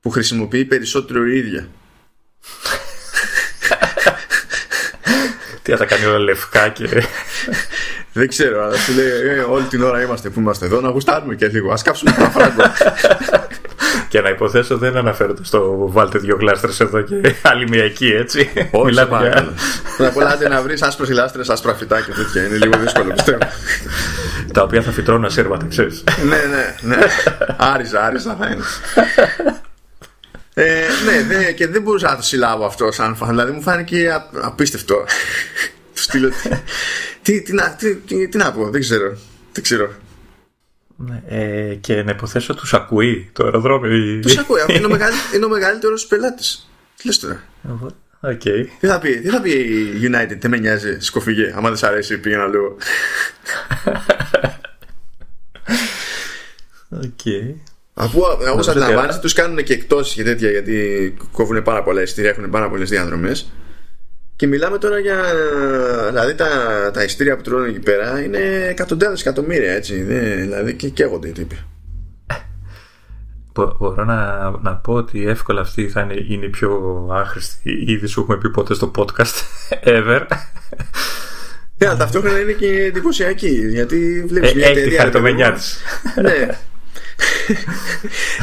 που χρησιμοποιεί περισσότερο η ίδια. Τι θα κάνει όλα λευκά και... Δεν ξέρω, αλλά σου λέει ε, όλη την ώρα είμαστε που είμαστε εδώ να γουστάρουμε και λίγο. Ας κάψουμε τα φράγκο. Και να υποθέσω δεν αναφέρονται στο βάλτε δύο γλάστρες εδώ και άλλη μία εκεί, έτσι. Όχι, Μιλάμε για. Να πολλά να βρεις άσπρες γλάστρες, άσπρα φυτά και τέτοια. Είναι λίγο δύσκολο, πιστεύω. Τα οποία θα φυτρώνουν ασύρματα, ξέρεις. ναι, ναι, ναι. Άριζα, άριζα θα είναι. Ε, ναι, ναι, και δεν μπορούσα να το συλλάβω αυτό σαν φαν. Δηλαδή μου φάνηκε απίστευτο. Του στείλω. Τι, τι, τι, τι, να πω, δεν ξέρω. Δεν ξέρω. Ναι, ε, και να υποθέσω τους ακούει το αεροδρόμιο. Τους ακούει, είναι ο, μεγαλύτερο είναι ο μεγαλύτερος πελάτης. Τι λες τώρα; Okay. Τι, θα πει, τι θα πει η United, δεν με νοιάζει, σήκω φύγε. Άμα δεν σ' αρέσει, πήγαινα λίγο. OK. Okay. Αφού όπως αντιλαμβάνεστε, τους κάνουν και εκτό και τέτοια γιατί κόβουν πάρα πολλά εισιτήρια, έχουν πάρα πολλές διαδρομές. Και μιλάμε τώρα για. Δηλαδή τα, τα εισιτήρια που τρώνε εκεί πέρα είναι εκατοντάδες εκατομμύρια έτσι. Δεν, δηλαδή και καίγονται οι τύποι. Μπορώ να, να πω ότι εύκολα αυτή θα είναι, είναι η πιο άχρηστη είδη σου έχουμε πει ποτέ στο podcast ever. Ναι, αλλά ταυτόχρονα είναι και εντυπωσιακή γιατί βλέπεις ε, μια εταιρεία. Έχει τη χαριτομενιά της. Ναι.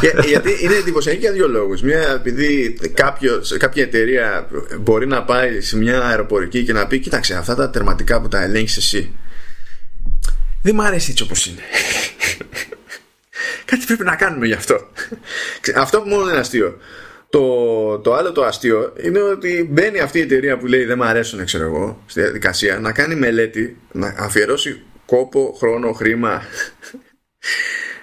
Για, γιατί είναι εντυπωσιακή για δύο λόγους. Μια, επειδή κάποιος, κάποια εταιρεία μπορεί να πάει σε μια αεροπορική και να πει: Κοίταξε, αυτά τα τερματικά που τα ελέγχεις εσύ δεν μου αρέσει έτσι όπως είναι. Κάτι πρέπει να κάνουμε γι' αυτό. αυτό που μόνο είναι αστείο. Το, το άλλο το αστείο είναι ότι μπαίνει αυτή η εταιρεία που λέει δεν μου αρέσουν, ξέρω εγώ, στη διαδικασία να κάνει μελέτη, να αφιερώσει κόπο, χρόνο, χρήμα,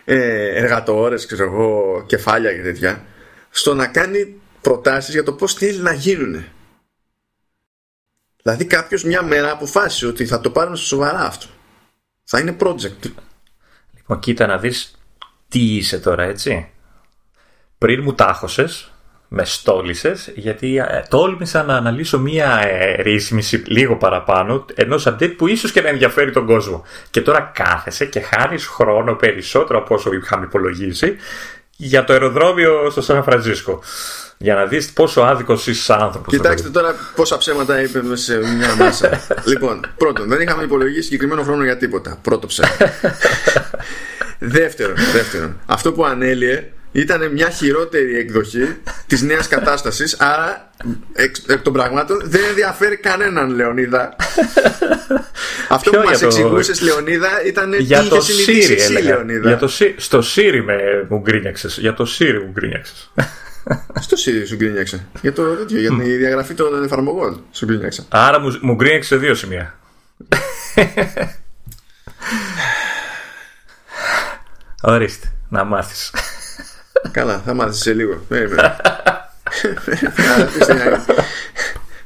ε, εργατόρες, ξέρω εγώ, κεφάλια και τέτοια, στο να κάνει προτάσεις για το πώς θέλει να γίνουν. Δηλαδή κάποιος μια μέρα αποφάσισε ότι θα το πάρουμε στο σοβαρά αυτό. Θα είναι project. Λοιπόν, κοίτα να δεις τι είσαι τώρα, έτσι. Πριν μου τάχωσες, με στόλισες, γιατί ε, τόλμησα να αναλύσω μία ε, ρύθμιση λίγο παραπάνω ενός update που ίσως και να ενδιαφέρει τον κόσμο. Και τώρα κάθεσαι και χάνεις χρόνο περισσότερο από όσο είχαμε υπολογίσει για το αεροδρόμιο στο Σαν Φραντζίσκο. Για να δεις πόσο άδικος είσαι σαν άνθρωπος. Κοιτάξτε τώρα πόσα ψέματα είπε σε μια μάσα. λοιπόν, πρώτον, δεν είχαμε υπολογίσει συγκεκριμένο χρόνο για τίποτα. Πρώτο ψέμα. δεύτερον, δεύτερον, αυτό που ανέλυε ήταν μια χειρότερη εκδοχή της νέας κατάστασης άρα εκ, εκ των πραγμάτων δεν ενδιαφέρει κανέναν Λεωνίδα. Αυτό που μας το... εξηγούσες Λεωνίδα ήταν για τι το Siri, εσύ, Λεωνίδα. για το, στο Siri με μου γκρίνιαξες. Για το Siri μου γκρίνιαξες. Στο Siri σου γκρίνιαξε. Για, το, τέτοιο, για τη διαγραφή των εφαρμογών σου γκρίνιαξε. Άρα μου, μου γκρίνιαξε σε δύο σημεία. Ορίστε, να μάθεις Καλά, θα μάθεις σε λίγο.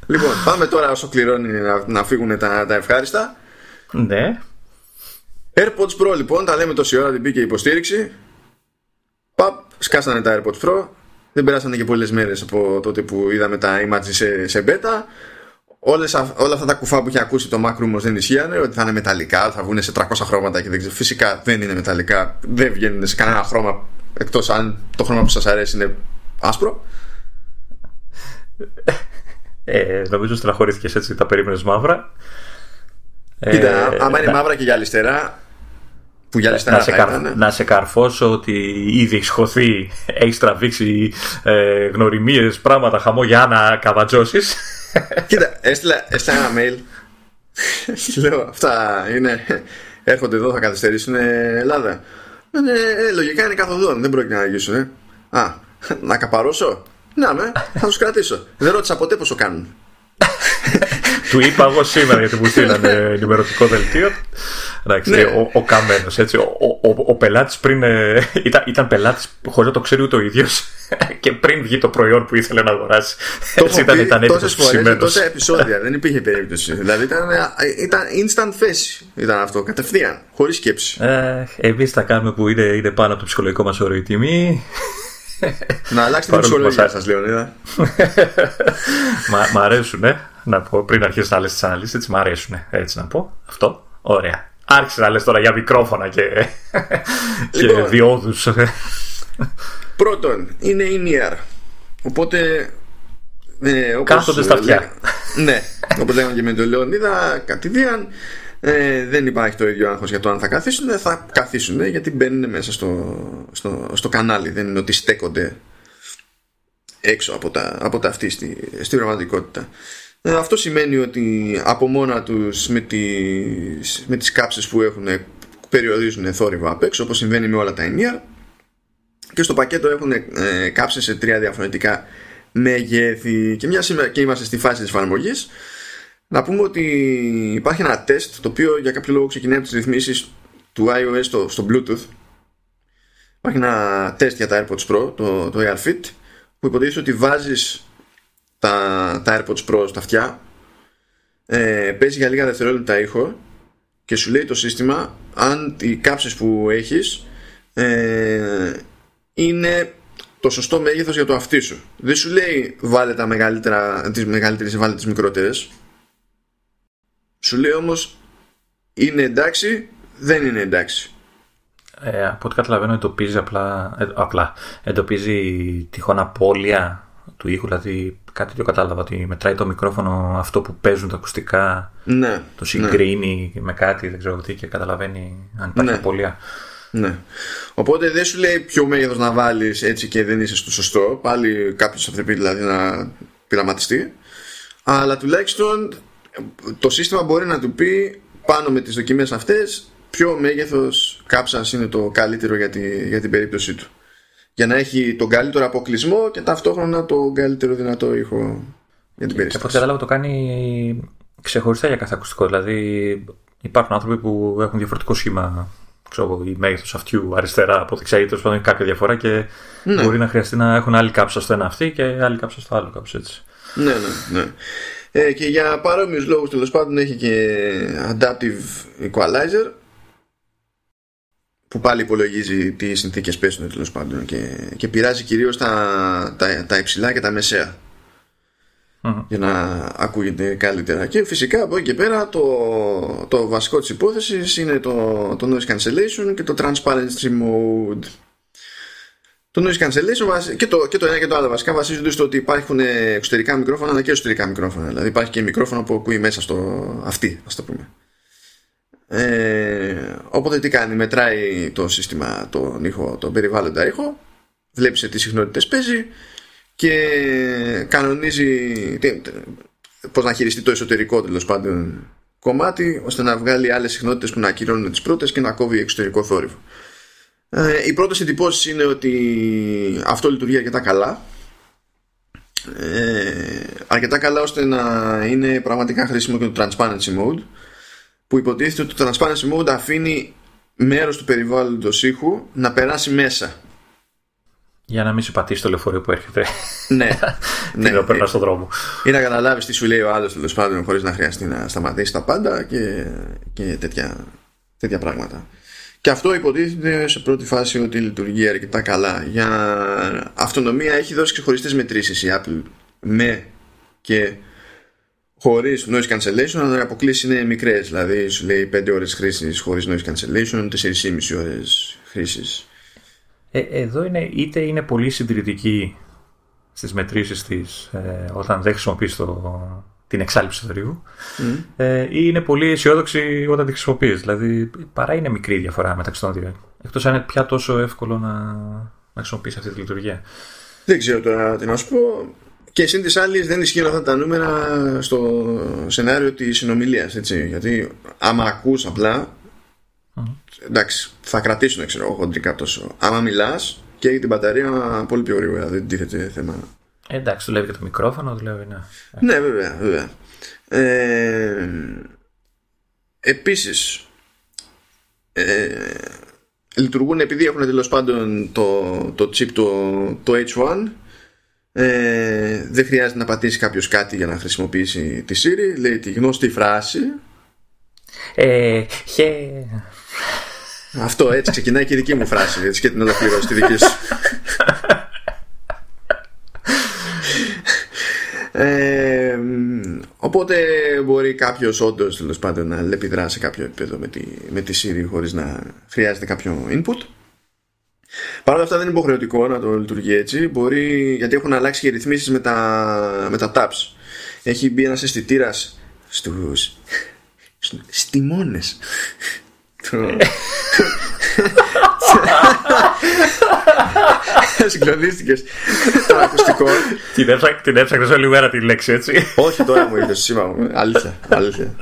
λοιπόν, πάμε τώρα όσο κληρώνει να, να φύγουν τα, τα ευχάριστα. Ναι. AirPods Pro λοιπόν, τα λέμε τόση ώρα, την μπήκε η υποστήριξη. Παπ, σκάσανε τα AirPods Pro. Δεν περάσανε και πολλές μέρες από τότε που είδαμε τα images σε, σε beta. Όλες, όλα αυτά τα κουφά που είχε ακούσει το Mac δεν ισχύανε, ότι θα είναι μεταλλικά, θα βγουν σε 300 χρώματα και δεν ξέρω. Φυσικά δεν είναι μεταλλικά, δεν βγαίνουν σε κανένα χρώμα Εκτός αν το χρώμα που σας αρέσει είναι άσπρο ε, Νομίζω στεναχωρήθηκες έτσι τα περίμενες μαύρα Κοίτα, ε, άμα είναι μαύρα και για αριστερά που για αριστερά να, σε καρ, να σε καρφώσω ότι ήδη έχει χωθεί, έχει τραβήξει ε, γνωριμίες, πράγματα, χαμό για να καβατζώσεις. Κοίτα, έστειλα, έστειλα ένα mail. Λέω, αυτά είναι. Έρχονται εδώ, θα καθυστερήσουν Ελλάδα. Ε, ε, λογικά είναι καθοδόν, δεν πρόκειται να αργήσουν. Ε. Α, να καπαρώσω; Να με, θα τους κρατήσω. Δεν ρώτησα ποτέ πόσο κάνουν. του είπα εγώ σήμερα γιατί μου στείλανε ενημερωτικό δελτίο. Εντάξει, ναι. ο, ο καμένος έτσι. Ο, ο, ο, ο πελάτης πριν. Ε, ήταν, ήταν πελάτης χωρίς να το ξέρει ούτε ο ίδιος και πριν βγει το προϊόν που ήθελε να αγοράσει. Έτσι ήταν, ήταν έτοιμο Τόσα επεισόδια δεν υπήρχε περίπτωση. Δηλαδή ήταν, ήταν instant θέση. Ήταν αυτό, κατευθείαν, χωρίς σκέψη. Ε, Εμείς θα κάνουμε που είναι, είναι πάνω από το ψυχολογικό μας όριο η τιμή. Να αλλάξετε την ψυχολογία σας, Λεωνίδα. Μ' αρέσουν, ε, να πω πριν αρχίσει να λε τις αναλύσεις, έτσι μ' αρέσουν. Έτσι να πω. Αυτό. Ωραία. Άρχισε να λες τώρα για μικρόφωνα και, λοιπόν, και διόδους. Πρώτον, είναι in-ear. Οπότε. Ε, όπως Κάθονται στα αυτιά. ναι, όπως λέγαμε και με τον Λεωνίδα, κατηδίαν ε, δεν υπάρχει το ίδιο άγχος για το αν θα καθίσουν θα καθίσουν γιατί μπαίνουν μέσα στο, στο, στο κανάλι δεν είναι ότι στέκονται έξω από τα, από τα αυτή στη, στη πραγματικότητα ε, αυτό σημαίνει ότι από μόνα τους με τις, με τις κάψες που έχουν περιορίζουν θόρυβο απ' έξω όπως συμβαίνει με όλα τα ενία και στο πακέτο έχουν ε, κάψες σε τρία διαφορετικά μεγέθη και μια σήμερα και είμαστε στη φάση της εφαρμογής. Να πούμε ότι υπάρχει ένα τεστ το οποίο για κάποιο λόγο ξεκινάει από τις ρυθμίσεις του iOS στο, στο Bluetooth. Υπάρχει ένα τεστ για τα AirPods Pro, το, το AirFit, που υποτίθεται ότι βάζεις τα, τα AirPods Pro στα αυτιά, ε, παίζει για λίγα δευτερόλεπτα ήχο και σου λέει το σύστημα αν οι κάψεις που έχεις ε, είναι το σωστό μέγεθος για το αυτί σου. Δεν σου λέει βάλε τα μεγαλύτερα, τις μεγαλύτερες βάλε τις μικρότερες. Σου λέει όμως είναι εντάξει, δεν είναι εντάξει. Ε, από ό,τι καταλαβαίνω εντοπίζει απλά, ε, απλά εντοπίζει τυχόν απώλεια του ήχου, δηλαδή κάτι το κατάλαβα ότι μετράει το μικρόφωνο αυτό που παίζουν τα ακουστικά, ναι, το ναι. συγκρίνει με κάτι, δεν ξέρω τι και καταλαβαίνει αν υπάρχει Ναι. απώλεια. Ναι. Οπότε δεν σου λέει ποιο μέγεθος να βάλεις έτσι και δεν είσαι στο σωστό. Πάλι κάποιος θα πρέπει δηλαδή να πειραματιστεί. Αλλά τουλάχιστον το σύστημα μπορεί να του πει πάνω με τις δοκιμές αυτές ποιο μέγεθος κάψας είναι το καλύτερο για, τη, για την περίπτωσή του. Για να έχει τον καλύτερο αποκλεισμό και ταυτόχρονα τον καλύτερο δυνατό ήχο για την Και από ό,τι περίσταση. κατάλαβα το κάνει ξεχωριστά για κάθε ακουστικό. Δηλαδή υπάρχουν άνθρωποι που έχουν διαφορετικό σχήμα. Ξέρω εγώ, η μέγεθος αυτιού αριστερά από δεξιά ή τέλος πάντων έχει κάποια διαφορά και Ναι. μπορεί να χρειαστεί να έχουν άλλη κάψα στο ένα αυτή και άλλη κάψα στο άλλο, κάπως έτσι. Ναι, ναι, ναι. Ε, και για παρόμοιους λόγους τέλος πάντων έχει και adaptive equalizer που πάλι υπολογίζει τι συνθήκες πέσουν τέλος πάντων και, και πειράζει κυρίως τα, τα, τα υψηλά και τα μεσαία. Μμμ. για να ακούγεται καλύτερα. Και φυσικά από εκεί και πέρα το, το βασικό της υπόθεσης είναι το, το noise cancellation και το transparency mode. Το noise cancellation βασι- και το, και το ένα και το άλλο βασικά βασίζονται στο ότι υπάρχουν εξωτερικά μικρόφωνα αλλά και εσωτερικά μικρόφωνα. Δηλαδή υπάρχει και μικρόφωνο που ακούει μέσα στο αυτή ας το πούμε ε, οπότε τι κάνει μετράει το σύστημα τον ήχο, τον περιβάλλοντα ήχο βλέπει σε τι συχνότητες παίζει και κανονίζει τι- τι- πώς να χειριστεί το εσωτερικό τέλος πάντων κομμάτι ώστε να βγάλει άλλες συχνότητες που να ακυρώνουν τις πρώτες και να κόβει εξωτερικό θόρυβο. Ε, οι πρώτες εντυπώσεις είναι ότι αυτό λειτουργεί αρκετά καλά ε, αρκετά καλά ώστε να είναι πραγματικά χρήσιμο και το transparency mode που υποτίθεται ότι το transparency mode αφήνει μέρος του περιβάλλοντος ήχου να περάσει μέσα Για να μην σου πατήσει το λεωφορείο που έρχεται ναι, ναι, να περνάς στον δρόμο. ή να καταλάβεις τι σου λέει ο άλλος τέλος πάντων χωρίς να χρειαστεί να σταματήσει τα πάντα και, και τέτοια, τέτοια πράγματα. Και αυτό υποτίθεται σε πρώτη φάση ότι λειτουργεί αρκετά καλά. Για αυτονομία έχει δώσει ξεχωριστές μετρήσεις η Apple με και χωρίς noise cancellation, αλλά οι αποκλήσεις είναι μικρές. Δηλαδή σου λέει 5 ώρες χρήσης χωρίς noise cancellation, 4,5 ώρες χρήσης. Ε, εδώ είναι είτε είναι πολύ συντηρητική στις μετρήσεις της ε, όταν δεν χρησιμοποιείς το, την εξάλληψη του θορύβου ε, ή είναι πολύ αισιόδοξη όταν τη χρησιμοποιείς. Δηλαδή παρά είναι μικρή η διαφορά μεταξύ των δύο. Εκτός αν είναι πια τόσο εύκολο να, να χρησιμοποιείς αυτή τη λειτουργία. Δεν ξέρω τώρα τι να σου πω. Και συν της άλλης δεν ισχύουν αυτά τα νούμερα στο σενάριο της συνομιλίας. Γιατί άμα ακούς απλά. Εντάξει, θα κρατήσουν ξέρω εγώ χοντρικά τόσο. Άμα μιλάς και έχει την μπαταρία πολύ πιο γρήγορα. Δεν τίθεται θέμα. Ε, εντάξει, δουλεύει και το μικρόφωνο, δουλεύει, ναι. Ναι, βέβαια, βέβαια. Ε, επίσης, ε, λειτουργούν επειδή έχουν τέλος πάντων το, το chip το, το H1 ε, δεν χρειάζεται να πατήσει κάποιος κάτι για να χρησιμοποιήσει τη Siri. Λέει τη γνωστή φράση. Ε, χε... αυτό έτσι ξεκινάει και η δική μου φράση έτσι και την ολοκληρώσει τη δική σου. Ε, οπότε μπορεί κάποιος όντως τέλος πάντων να επιδράσει σε κάποιο επίπεδο με τη, με τη Siri χωρίς να χρειάζεται κάποιο input. Παρ' όλα αυτά δεν είναι υποχρεωτικό να το λειτουργεί έτσι. Μπορεί, γιατί έχουν αλλάξει και ρυθμίσεις με τα, με τα tabs. Έχει μπει ένας αισθητήρας στους στιμώνες. Συγκλονίστηκες το ακουστικό. την, έψα, την έψαχνες όλη μέρα τη λέξη, έτσι. Όχι τώρα μου ήρθες σήμα μου. Αλήθεια. Αλήθεια.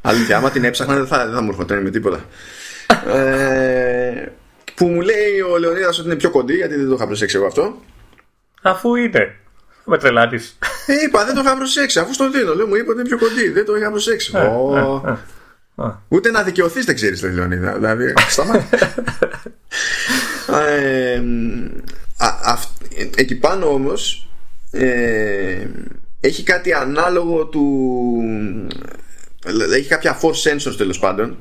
Αλήθεια. Άμα την έψαχνα δεν θα, δεν θα μου έρχονταν με τίποτα. ε, που μου λέει ο Λεωνίδας ότι είναι πιο κοντή, γιατί δεν το είχα προσέξει εγώ αυτό. Αφού είναι. Με τρελάτης. Ε, είπα, δεν το είχα προσέξει. Αφού στο δίνω, λέω, μου είπε ότι είναι πιο κοντή. Δεν το είχα προσέξει. Ω. Ούτε να δικαιωθείς δεν ξέρεις τον Λεωνίδα. Δηλαδή, σταμάτα. ε, α, αυ- εκεί πάνω όμως ε, έχει κάτι ανάλογο του δηλαδή έχει κάποια force sensors τέλος πάντων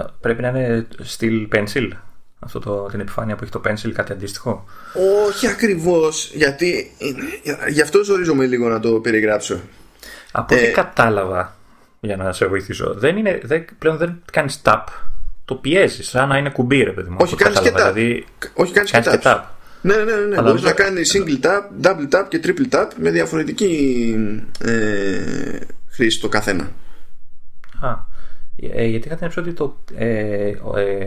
No, πρέπει να είναι steel pencil. Αυτό το, την επιφάνεια που έχει το pencil, κάτι αντίστοιχο; Όχι ακριβώς, γιατί γι' αυτό ζορίζομαι λίγο να το περιγράψω. Από ό,τι ε, κατάλαβα, για να σε βοηθήσω, δεν είναι, δεν, πλέον δεν κάνεις tap. Το πιέζεις, σαν να είναι κουμπί, ρε παιδί μου. Όχι, κάνεις και tap. Δηλαδή, Όχι, κάνεις και, και tap. Ναι, ναι, ναι. ναι. Μπορείς να κάνεις single tap, double tap και triple tap με διαφορετική ε, χρήση το καθένα. Α. Ε, γιατί είχα την ότι το. Ε, ε,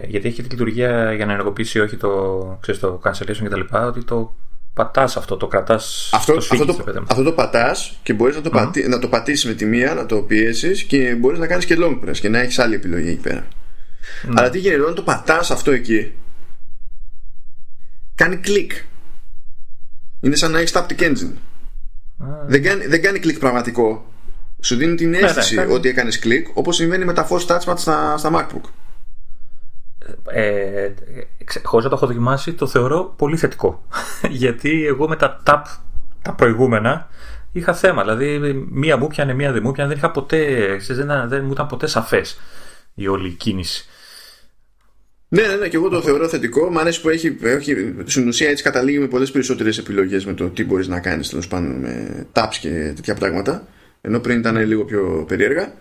γιατί έχει τη λειτουργία για να ενεργοποιήσει όχι το, ξέρεις, το cancellation κτλ. Ότι το πατάς αυτό, το κρατάς. Αυτό, αυτό, το, αυτό το πατάς και μπορείς να το, mm. να το πατήσεις με τη μία, να το πιέσεις και μπορείς να κάνεις και long press και να έχεις άλλη επιλογή εκεί πέρα. Mm. Αλλά τι γίνεται, όταν το πατάς αυτό εκεί, κάνει κλικ. Είναι σαν να έχεις taptic engine. Δεν, κάνει, δεν κάνει κλικ πραγματικό. Σου δίνει την ναι, ναι, αίσθηση ότι έκανες κλικ όπως συμβαίνει με τα force touchpad στα, στα MacBook. Ε, χωρίς να το έχω δοκιμάσει το θεωρώ πολύ θετικό γιατί εγώ με τα tap τα προηγούμενα είχα θέμα δηλαδή μία μου πιανε μία δεν μου πιανε δεν είχα ποτέ δεν, δεν μου ήταν ποτέ σαφές η όλη κίνηση ναι, ναι, ναι, και εγώ το θεωρώ θετικό. Μ' αρέσει που έχει, έχει στην ουσία έτσι καταλήγει με πολλές περισσότερες επιλογές με το τι μπορείς να κάνεις τέλος πάντων με taps και τέτοια πράγματα. Ενώ πριν ήταν λίγο πιο περίεργα.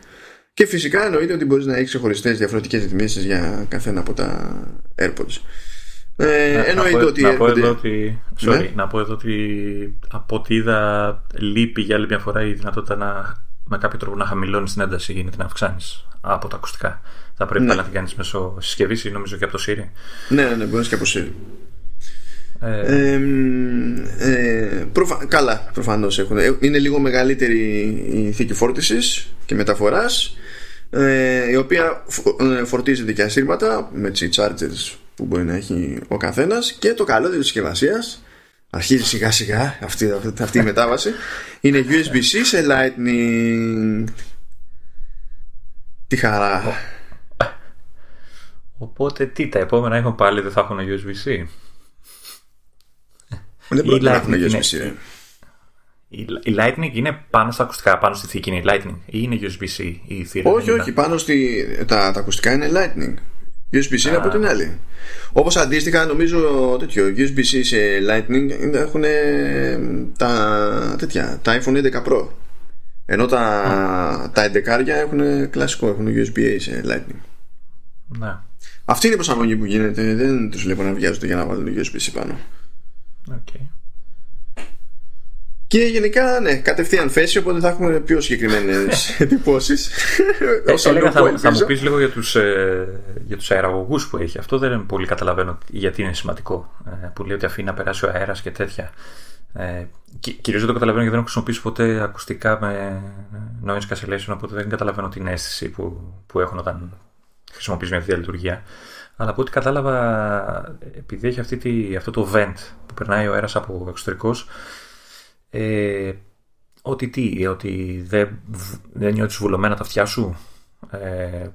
Και φυσικά εννοείται ότι μπορείς να έχεις ξεχωριστές διαφορετικές ρυθμίσεις για καθένα από τα AirPods. Ε, να, εννοείται ότι. Να πω, εδώ ότι, sorry, ναι. να πω εδώ ότι από ό,τι είδα λείπει για άλλη μια φορά η δυνατότητα να με κάποιο τρόπο να χαμηλώνεις την ένταση ή να την αυξάνεις από τα ακουστικά. Θα πρέπει ναι. να την κάνεις μέσω συσκευής ή νομίζω και από το Siri. Ναι, ναι, ναι μπορείς και από Siri. Ε... Ε, προφα... Καλά, προφανώς έχουν. Ε, είναι λίγο μεγαλύτερη η θήκη φόρτισης και μεταφοράς ε, η οποία ε, φορτίζεται και ασύρματα με τις chargers που μπορεί να έχει ο καθένας και το καλό της συσκευασίας. αρχίζει σιγά σιγά αυτή, αυτή η μετάβαση είναι USB-C σε Lightning τι χαρά Οπότε τι, τα επόμενα έχουν πάλι δεν θα έχουν USB-C; Δεν πρέπει να έχουν USB-C. Η Lightning είναι πάνω στα ακουστικά, πάνω στη θήκη είναι η Lightning ή είναι USB-C η θύρα. Όχι, όχι, πάνω στη... τα, τα ακουστικά είναι Lightning. USB-C είναι από την άλλη. Όπως αντίστοιχα νομίζω τέτοιο USB-C σε Lightning έχουν τα, τέτοια, τα iPhone 11 Pro. Ενώ τα, τα 11 έχουν κλασικό, έχουν USB-A σε Lightning. Ναι. Αυτή είναι η προσαρμογή που γίνεται. Δεν τους βλέπω να βιάζονται για να βάλουν USB-C πάνω. Okay. Και γενικά, ναι, κατευθείαν θέση, οπότε θα έχουμε πιο συγκεκριμένες εντυπώσεις. Ε, θα, θα μου πεις λίγο για τους ε, για τους αεραγωγούς που έχει. Αυτό δεν πολύ καταλαβαίνω γιατί είναι σημαντικό. Ε, που λέει ότι αφήνει να περάσει ο αέρας και τέτοια. Ε, Κυρίως δεν το καταλαβαίνω γιατί δεν έχω χρησιμοποιήσει ποτέ ακουστικά με noise cancellation, οπότε δεν καταλαβαίνω την αίσθηση που, που έχουν όταν χρησιμοποιείς μια τέτοια λειτουργία. Αλλά από ό,τι κατάλαβα, επειδή έχει αυτή τη, αυτό το vent που περνάει ο αέρας από εξωτερικός, ε, ότι τι, ότι δεν, δεν νιώθεις βουλωμένα τα αυτιά σου ε,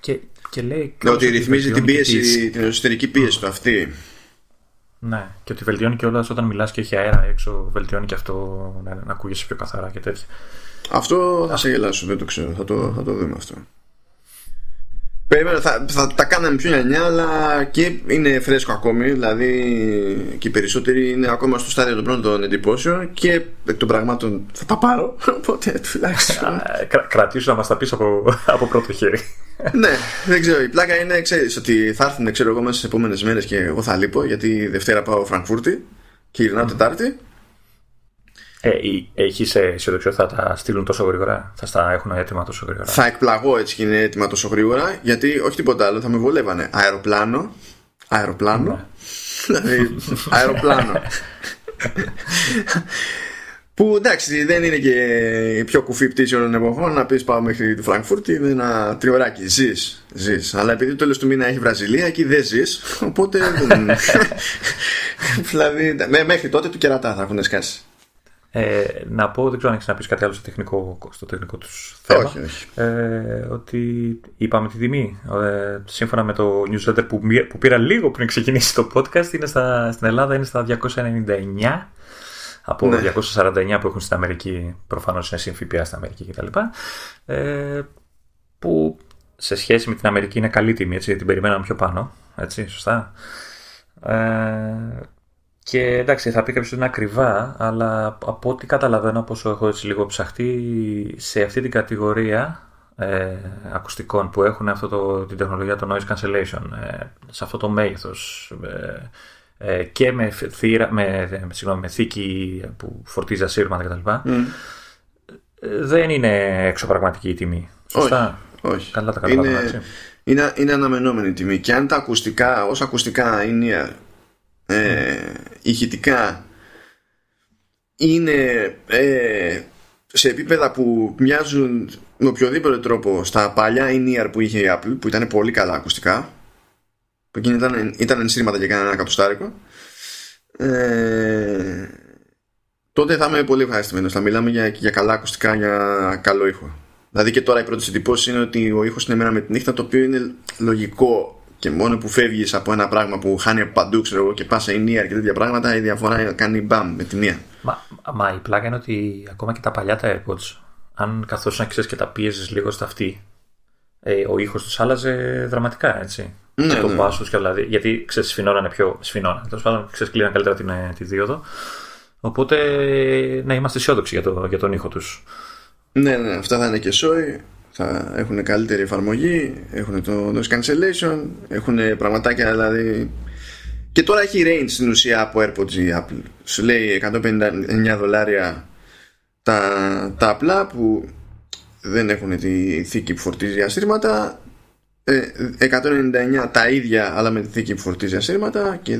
και, και λέει... Ναι, ότι ρυθμίζει την πίεση, την εσωτερική πίεση του αυτή. Ναι, και ότι βελτιώνει και όλα όταν μιλάς και έχει αέρα έξω, βελτιώνει και αυτό να, να ακούγεσαι πιο καθαρά και τέτοια. Αυτό θα σε γελάσω, δεν το ξέρω, θα το, θα το δούμε αυτό. Περίμενα, θα, θα τα κάναμε πιο νιανιά, αλλά και είναι φρέσκο ακόμη. Δηλαδή και οι περισσότεροι είναι ακόμα στο στάδιο των πρώτων εντυπώσεων και εκ των πραγμάτων θα τα πάρω. Οπότε τουλάχιστον. κρατήσω να μας τα πεις από, από πρώτο χέρι. ναι, δεν ξέρω. Η πλάκα είναι, ξέρεις, ότι θα έρθουν ξέρω εγώ μέσα στις επόμενες μέρες και εγώ θα λείπω γιατί Δευτέρα πάω Φραγκφούρτη και γυρνάω Τετάρτη. Ε, Έχει αισιοδοξία θα τα στείλουν τόσο γρήγορα, θα τα έχουν έτοιμα τόσο γρήγορα. Θα εκπλαγώ έτσι και είναι έτοιμα τόσο γρήγορα, γιατί όχι τίποτα άλλο, θα με βολεύανε. Αεροπλάνο. Αεροπλάνο. Ναι. Δηλαδή, αεροπλάνο. Που εντάξει δεν είναι και η πιο κουφή πτήση όλων των εποχών να πεις πάω μέχρι τη Φραγκφούρτη, είναι ένα τριωράκι. Ζεις, ζεις. Αλλά επειδή το τέλος του μήνα έχει Βραζιλία, εκεί δεν ζεις. Οπότε. δηλαδή μέχρι τότε του κερατά θα έχουν σκάσει. Ε, να πω, δεν ξέρω αν έχεις να πεις κάτι άλλο στο τεχνικό, στο τεχνικό τους θέμα. Όχι, όχι. Ε, ότι είπαμε τη τιμή. Ε, σύμφωνα με το newsletter που, που πήρα λίγο πριν ξεκινήσει το podcast, είναι στα, στην Ελλάδα είναι στα 299 από ναι. 249 που έχουν στην Αμερική, προφανώς είναι συμφιπιά στην Αμερική κτλ. Ε, που σε σχέση με την Αμερική είναι καλή τιμή, έτσι, την περιμέναμε πιο πάνω. Έτσι, σωστά. Ε, και εντάξει, θα πει κάποιος ότι είναι ακριβά, αλλά από ό,τι καταλαβαίνω, όπω έχω έτσι λίγο ψαχτεί, σε αυτή την κατηγορία ε, ακουστικών που έχουν αυτό το, την τεχνολογία το noise cancellation, ε, σε αυτό το μέγεθος ε, ε, και με, θύρα, με, συγγνώμη, με θήκη που φορτίζει ασύρματα κτλ. Mm. Δεν είναι εξωπραγματική η τιμή. Σωστά; Όχι. Καλά τα καταλαβαίνω. Είναι, είναι, είναι αναμενόμενη τιμή. Και αν τα ακουστικά, ω ακουστικά είναι ε, ηχητικά. Είναι ε, σε επίπεδα που μοιάζουν με οποιοδήποτε τρόπο στα παλιά in που είχε η Apple που ήταν πολύ καλά ακουστικά. Που εκείνη ήταν, ήταν ενσύρματα και κανένα κατοστάρικο. Ε, τότε θα είμαι πολύ ευχαριστημένος. Θα μιλάμε για, για καλά ακουστικά για καλό ήχο. Δηλαδή και τώρα η πρώτη εντυπώση είναι ότι ο ήχος είναι μέρα με τη νύχτα το οποίο είναι λογικό και μόνο που φεύγεις από ένα πράγμα που χάνει από παντού ξέρω εγώ, και πας σε ενία και τέτοια πράγματα, η διαφορά κάνει μπαμ με τη μία. Μα, μα η πλάκα είναι ότι ακόμα και τα παλιά τα AirPods, αν καθώς να ξέρεις και τα πίεζες λίγο στα αυτή, ε, ο ήχος τους άλλαζε δραματικά έτσι. Ναι, το ναι. πάσο και δηλαδή. Γιατί ξέρεις, σφινώνανε πιο. Σφινώνανε. Τέλος πάντων, ξέρεις, κλείναν καλύτερα την, ε, τη δίωδο. Οπότε να είμαστε αισιόδοξοι για, το, για τον ήχο τους. Ναι, ναι, αυτά θα είναι και σόι θα έχουν καλύτερη εφαρμογή, έχουν το noise cancellation, έχουν πραγματάκια δηλαδή. Και τώρα έχει range στην ουσία από AirPods η Apple. Σου λέει 159 δολάρια τα, τα απλά που δεν έχουν τη θήκη που φορτίζει ασύρματα 199 τα ίδια αλλά με τη θήκη που φορτίζει ασύρματα και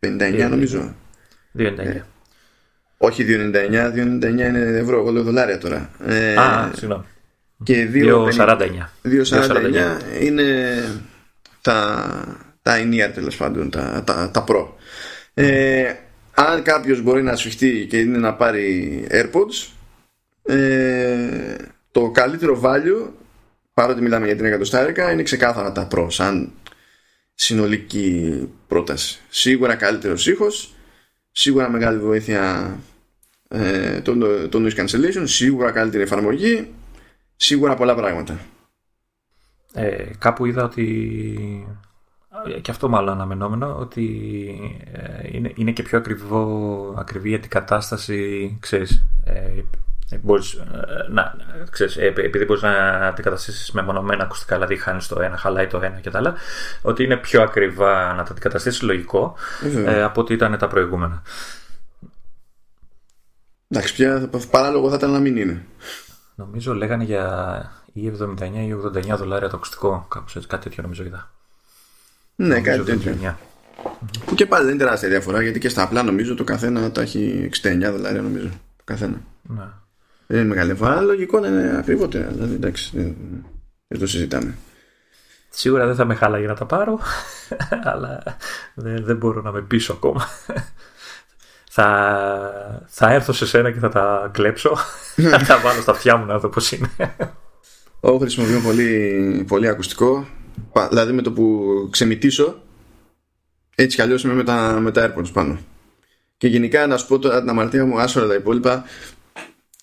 2,59 νομίζω 2,99 όχι 2,99, 2,99 είναι ευρώ, εγώ λέω δολάρια τώρα. Ε, Α, συγγνώμη. Και 2,49. 2,49 είναι τα, τα in τέλος πάντων, τα, τα, τα Pro. Ε, αν κάποιος μπορεί να σφιχτεί και είναι να πάρει AirPods, ε, το καλύτερο value, παρότι μιλάμε για την εκατοστάρικα, είναι ξεκάθαρα τα Pro, σαν συνολική πρόταση. Σίγουρα καλύτερος ήχος, σίγουρα μεγάλη βοήθεια ε, το, το noise cancellation, σίγουρα καλύτερη εφαρμογή, σίγουρα πολλά πράγματα. Ε, κάπου είδα ότι και αυτό μάλλον αναμενόμενο ότι ε, είναι, είναι και πιο ακριβό, ακριβή η αντικατάσταση ξέρεις, ε, μπορείς, ε, να, ξέρεις, επειδή μπορείς να αντικαταστήσεις με μονομένα ακουστικά δηλαδή χάνεις το ένα, χαλάει το ένα και τα άλλα ότι είναι πιο ακριβά να τα αντικαταστήσεις λογικό ε, από ότι ήταν τα προηγούμενα. Εντάξει πια παράλογο θα ήταν να μην είναι. Νομίζω λέγανε για ή 79 ή 89 δολάρια το ακουστικό κάπως έτσι, κάτι τέτοιο νομίζω είδα. Ναι κάτι τέτοιο. Που και πάλι δεν είναι τεράστια διαφορά γιατί και στα απλά νομίζω το καθένα τα έχει 69 δολάρια νομίζω. Το καθένα. Ναι. Δεν είναι μεγάλη διαφορά, λογικό να είναι ακριβότερα. Δηλαδή, εντάξει, δεν το συζητάμε. Σίγουρα δεν θα με χάλαγε να τα πάρω, αλλά δεν, δεν μπορώ να με πείσω ακόμα. θα, θα έρθω σε σένα και θα τα κλέψω. θα τα βάλω στα αυτιά μου να δω πώς είναι. Εγώ χρησιμοποιώ πολύ, πολύ ακουστικό. Δηλαδή με το που ξεμητήσω, έτσι κι αλλιώς είμαι με τα, με τα AirPods πάνω. Και γενικά να σου πω τώρα την αμαρτία μου, άσορα τα υπόλοιπα,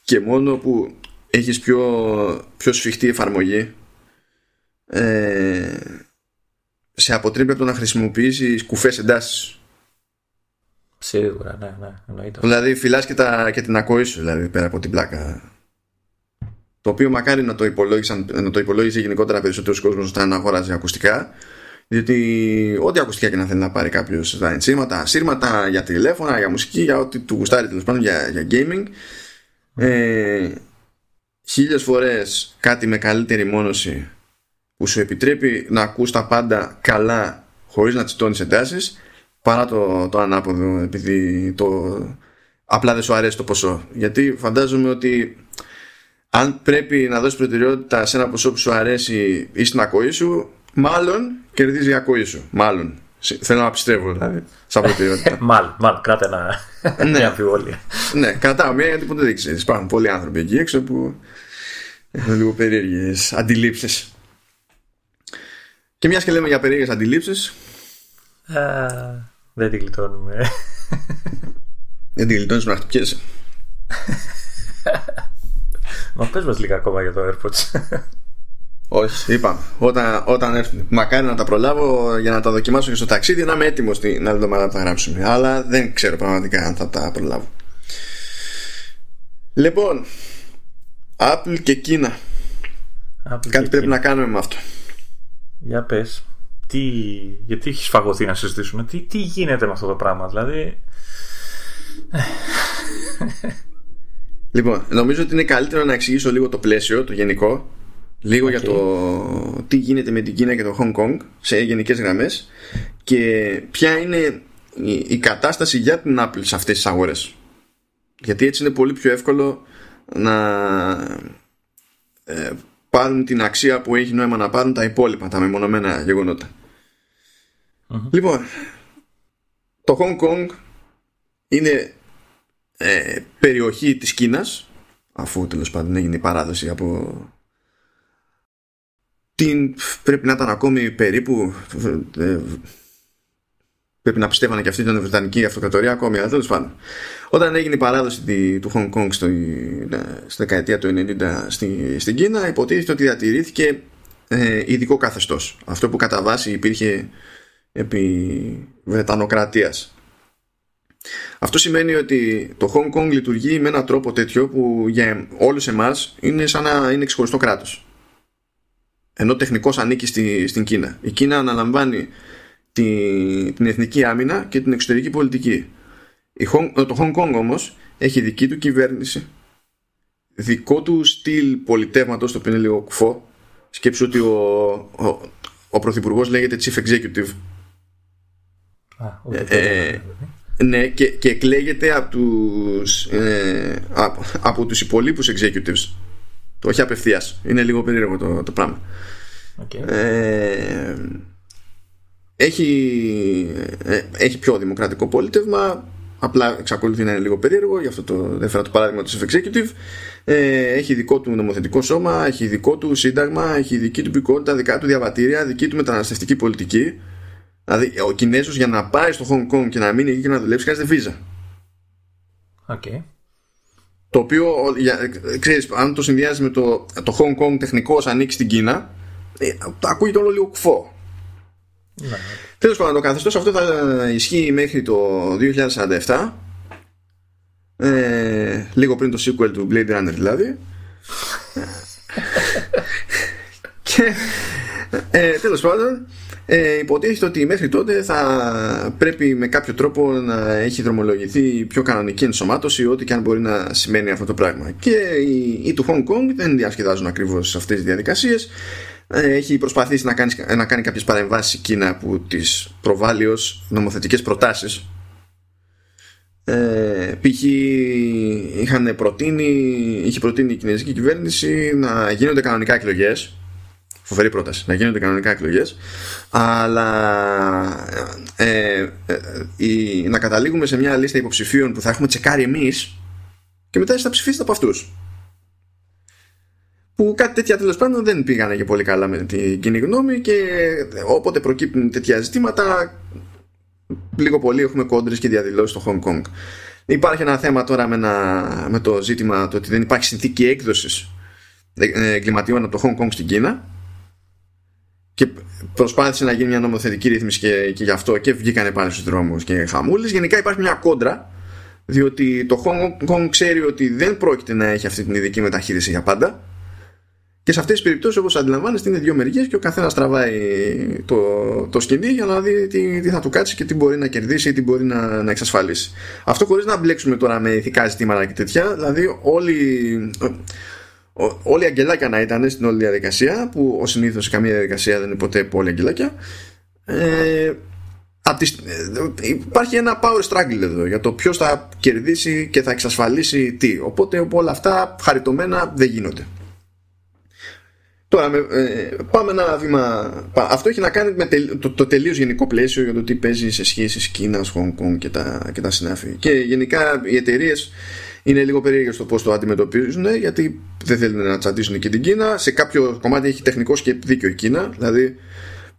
και μόνο που έχεις πιο, πιο σφιχτή εφαρμογή ε, σε αποτρέπει από το να χρησιμοποιήσεις κουφές εντάσεις Σίγουρα, ναι, ναι, εννοείται. Δηλαδή φυλάς και, τα, και την ακοή σου δηλαδή πέρα από την πλάκα το οποίο μακάρι να το, να το υπολόγιζε γενικότερα περισσότερος κόσμος όταν αγόραζε ακουστικά διότι ό,τι ακουστικά και να θέλει να πάρει κάποιος στα ενσύρματα, σύρματα για τηλέφωνα, για μουσική, για ό,τι του γουστάρει τέλος πάντων για, για gaming ε, χίλιες φορές κάτι με καλύτερη μόνωση που σου επιτρέπει να ακούς τα πάντα καλά χωρίς να τσιτώνεις εντάσεις παρά το, το ανάποδο επειδή το, απλά δεν σου αρέσει το ποσό. Γιατί φαντάζομαι ότι αν πρέπει να δώσεις προτεραιότητα σε ένα ποσό που σου αρέσει ή στην ακοή σου μάλλον κερδίζει η ακοή σου μάλλον Θέλω να πιστεύω δηλαδή. Σαν προτεραιότητα. μάλλον, μάλλον, κράτε ένα. ναι. αμφιβολία. ναι, κρατάω μία γιατί ποτέ δεν ξέρεις. Υπάρχουν πολλοί άνθρωποι εκεί έξω που έχουν λίγο περίεργες αντιλήψεις. Και μιας και λέμε για περίεργες αντιλήψεις. δεν την γλιτώνουμε. δεν την γλιτώνεις να χτυπιέσαι. Μα πες μας λίγα ακόμα για το AirPods. Όχι, είπαμε. Όταν, όταν έρθουν. Μακάρι να τα προλάβω για να τα δοκιμάσω και στο ταξίδι να είμαι έτοιμος την άλλη εβδομάδα να τα γράψουμε. Αλλά δεν ξέρω πραγματικά αν θα τα προλάβω. Λοιπόν, Apple και Κίνα. Apple Κάτι πρέπει να κάνουμε με αυτό. Για πες. Τι, γιατί έχεις φαγωθεί να συζητήσουμε; Τι, τι γίνεται με αυτό το πράγμα. Δηλαδή; λοιπόν, νομίζω ότι είναι καλύτερο να εξηγήσω λίγο το πλαίσιο, το γενικό. Λίγο για το τι γίνεται με την Κίνα και το Hong Kong σε γενικές γραμμές και ποια είναι η, κατάσταση για την Apple σε αυτές τις αγορές. Γιατί έτσι είναι πολύ πιο εύκολο να ε, πάρουν την αξία που έχει νόημα να πάρουν τα υπόλοιπα, τα μεμονωμένα γεγονότα. Λοιπόν, το Hong Kong είναι ε, περιοχή της Κίνας αφού τέλος πάντων έγινε η παράδοση από την πρέπει να ήταν ακόμη περίπου ε, πρέπει να πιστεύανε και αυτή ήταν Βρετανική Αυτοκρατορία ακόμη αλλά τέλος πάντων. Όταν έγινε η παράδοση του Hong Kong στο, στη δεκαετία του 90 στη, στην Κίνα υποτίθεται ότι διατηρήθηκε ε, ειδικό καθεστώς. Αυτό που κατά βάση υπήρχε επί Βρετανοκρατίας. Αυτό σημαίνει ότι το Hong Kong λειτουργεί με έναν τρόπο τέτοιο που για όλους εμάς είναι σαν να είναι ξεχωριστό κράτος ενώ τεχνικός ανήκει στη, στην Κίνα. Η Κίνα αναλαμβάνει τη, την εθνική άμυνα και την εξωτερική πολιτική. Η, το Hong Kong όμως έχει δική του κυβέρνηση, δικό του στυλ πολιτεύματος, το οποίο είναι λίγο κουφό. Σκέψου ότι ο, ο, ο πρωθυπουργός λέγεται Chief Executive. Α, ε, ναι, και, και εκλέγεται από τους, ε, από, από τους υπολείπους executives. Το όχι απευθείας. Είναι λίγο περίεργο το, το πράγμα. Okay. Ε, έχει, ε, έχει πιο δημοκρατικό πολίτευμα. Απλά εξακολουθεί να είναι λίγο περίεργο, γι' αυτό το έφερα το παράδειγμα του Chief Executive. Ε, έχει δικό του νομοθετικό σώμα, έχει δικό του σύνταγμα, έχει δική του πικότητα, δικά του διαβατήρια, δική του μεταναστευτική πολιτική. Δηλαδή, ο Κινέζος για να πάει στο Hong Kong και να μείνει εκεί και να δουλέψει χρειάζεται βίζα. Okay. Το οποίο, ξέρεις, αν το συνδυάζεις με το, το Hong Kong τεχνικό ανήκει στην Κίνα, ε, ακούγεται όλο λίγο κουφό. Ναι. Τέλος πάντων, το καθεστώς αυτό θα ισχύει μέχρι το 2047, ε, λίγο πριν το sequel του Blade Runner δηλαδή. και ε, τέλος πάντων, ε, υποτίθεται ότι μέχρι τότε θα πρέπει με κάποιο τρόπο να έχει δρομολογηθεί πιο κανονική ενσωμάτωση ό,τι και αν μπορεί να σημαίνει αυτό το πράγμα. Και οι, οι του Hong Kong δεν διασκεδάζουν ακριβώς αυτές τις διαδικασίες. Ε, έχει προσπαθήσει να κάνεις, να κάνει κάποιες παρεμβάσεις η Κίνα που τις προβάλλει ως νομοθετικές προτάσεις. Ε, π.χ. είχαν προτείνει είχε προτείνει η κινέζικη κυβέρνηση να γίνονται κανονικά εκλογές φοβερή πρόταση να γίνονται κανονικά εκλογές, αλλά ε, ε, ε, να καταλήγουμε σε μια λίστα υποψηφίων που θα έχουμε τσεκάρει εμείς και μετά θα ψηφίσετε από αυτούς. Που κάτι τέτοια τέλος πάντων δεν πήγανε και πολύ καλά με την κοινή γνώμη και όποτε προκύπτουν τέτοια ζητήματα, λίγο πολύ έχουμε κόντρες και διαδηλώσεις στο Hong Kong. Υπάρχει ένα θέμα τώρα με, με το ζήτημα το ότι δεν υπάρχει συνθήκη έκδοσης εγκληματιών από το Hong Kong στην Κίνα και προσπάθησε να γίνει μια νομοθετική ρύθμιση και, και γι' αυτό και βγήκανε πάλι στους δρόμους και χαμούλες γενικά υπάρχει μια κόντρα διότι το Hong Kong ξέρει ότι δεν πρόκειται να έχει αυτή την ειδική μεταχείριση για πάντα και σε αυτές τις περιπτώσεις όπως αντιλαμβάνεστε είναι δύο μεριές και ο καθένας τραβάει το, το σκηνή για να δει τι, τι θα του κάτσει και τι μπορεί να κερδίσει ή τι μπορεί να, να εξασφαλίσει. Αυτό χωρίς να μπλέξουμε τώρα με ηθικά ζητήματα και τέτοια, δηλαδή όλοι όλοι οι αγγελάκια να ήταν στην όλη διαδικασία που ο συνήθως σε καμία διαδικασία δεν είναι ποτέ πολύ αγγελάκια ε, ε, υπάρχει ένα power struggle εδώ για το ποιος θα κερδίσει και θα εξασφαλίσει τι οπότε όλα αυτά χαριτωμένα δεν γίνονται Τώρα ε, πάμε ένα βήμα. Αυτό έχει να κάνει με το, το τελείως γενικό πλαίσιο για το τι παίζει σε σχέσεις Κίνας, Hong Kong και τα, και τα συνάφη. Και γενικά οι εταιρείες είναι λίγο περίεργο στο πώς το αντιμετωπίζουν, γιατί δεν θέλουν να τσαντήσουν και την Κίνα. Σε κάποιο κομμάτι έχει τεχνικό και δίκιο η Κίνα. Δηλαδή,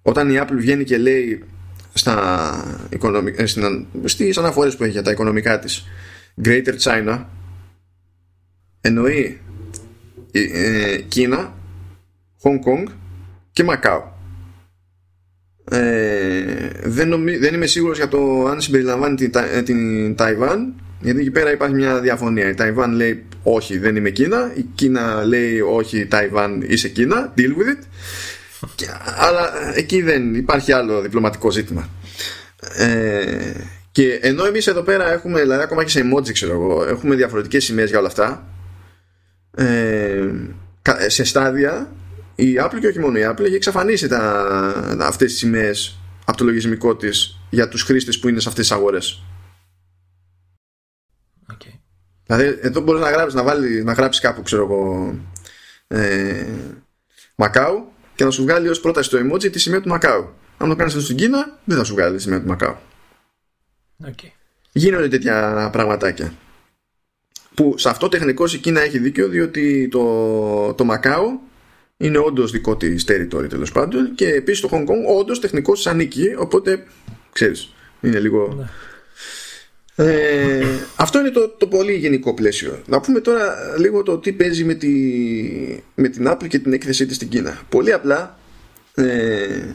όταν η Apple βγαίνει και λέει στα οικονομικά, στις αναφορές που έχει για τα οικονομικά της Greater China εννοεί ε, Κίνα, Hong Kong και Μακάο. Ε, δεν, νομί, δεν είμαι σίγουρος για το αν συμπεριλαμβάνει την, ε, την Ταϊβάν γιατί εκεί πέρα υπάρχει μια διαφωνία. Η Ταϊβάν λέει όχι δεν είμαι Κίνα η Κίνα λέει όχι Ταϊβάν είσαι Κίνα deal with it και, αλλά εκεί δεν υπάρχει άλλο διπλωματικό ζήτημα. Ε, και ενώ εμείς εδώ πέρα έχουμε δηλαδή ακόμα και σε emoji ξέρω εγώ έχουμε διαφορετικές σημαίες για όλα αυτά ε, σε στάδια η Apple και όχι μόνο η Apple έχει εξαφανίσει τα, αυτές τις σημαίες από το λογισμικό της για τους χρήστες που είναι σε αυτές τις αγορές. Okay. Δηλαδή εδώ μπορείς να γράψεις, να, βάλει, να γράψεις κάπου ξέρω εγώ ε, Μακάου και να σου βγάλει ως πρόταση το emoji τη σημαία του Μακάου. Αν το κάνεις αυτό στην Κίνα δεν θα σου βγάλει τη σημαία του Μακάου. Okay. Γίνονται τέτοια πραγματάκια. Που σε αυτό τεχνικώς η Κίνα έχει δίκιο διότι το, το Μακάου είναι όντως δικό της territory τέλος πάντων και επίσης το Hong Kong όντως τεχνικώς ανήκει. Οπότε ξέρεις, είναι λίγο. Ναι. Ε, αυτό είναι το, το πολύ γενικό πλαίσιο. Να πούμε τώρα λίγο το τι παίζει με, τη, με την Apple και την έκθεσή της στην Κίνα. Πολύ απλά ε,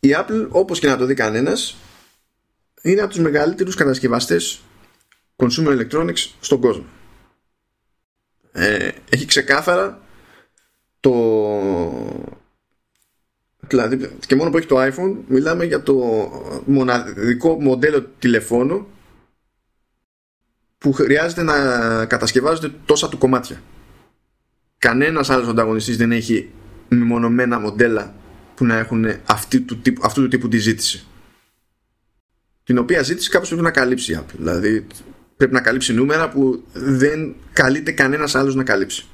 η Apple όπως και να το δει κανένας, είναι από τους μεγαλύτερους κατασκευαστές consumer electronics στον κόσμο. Ε, έχει ξεκάθαρα το δηλαδή και μόνο που έχει το iPhone μιλάμε για το μοναδικό μοντέλο τηλεφώνου που χρειάζεται να κατασκευάζονται τόσα του κομμάτια. Κανένας άλλος ανταγωνιστής δεν έχει μεμονωμένα μοντέλα που να έχουν αυτή του τύπου, αυτού του τύπου τη ζήτηση. Την οποία ζήτηση κάπως πρέπει να καλύψει η Apple. Δηλαδή πρέπει να καλύψει νούμερα που δεν καλείται κανένας άλλος να καλύψει.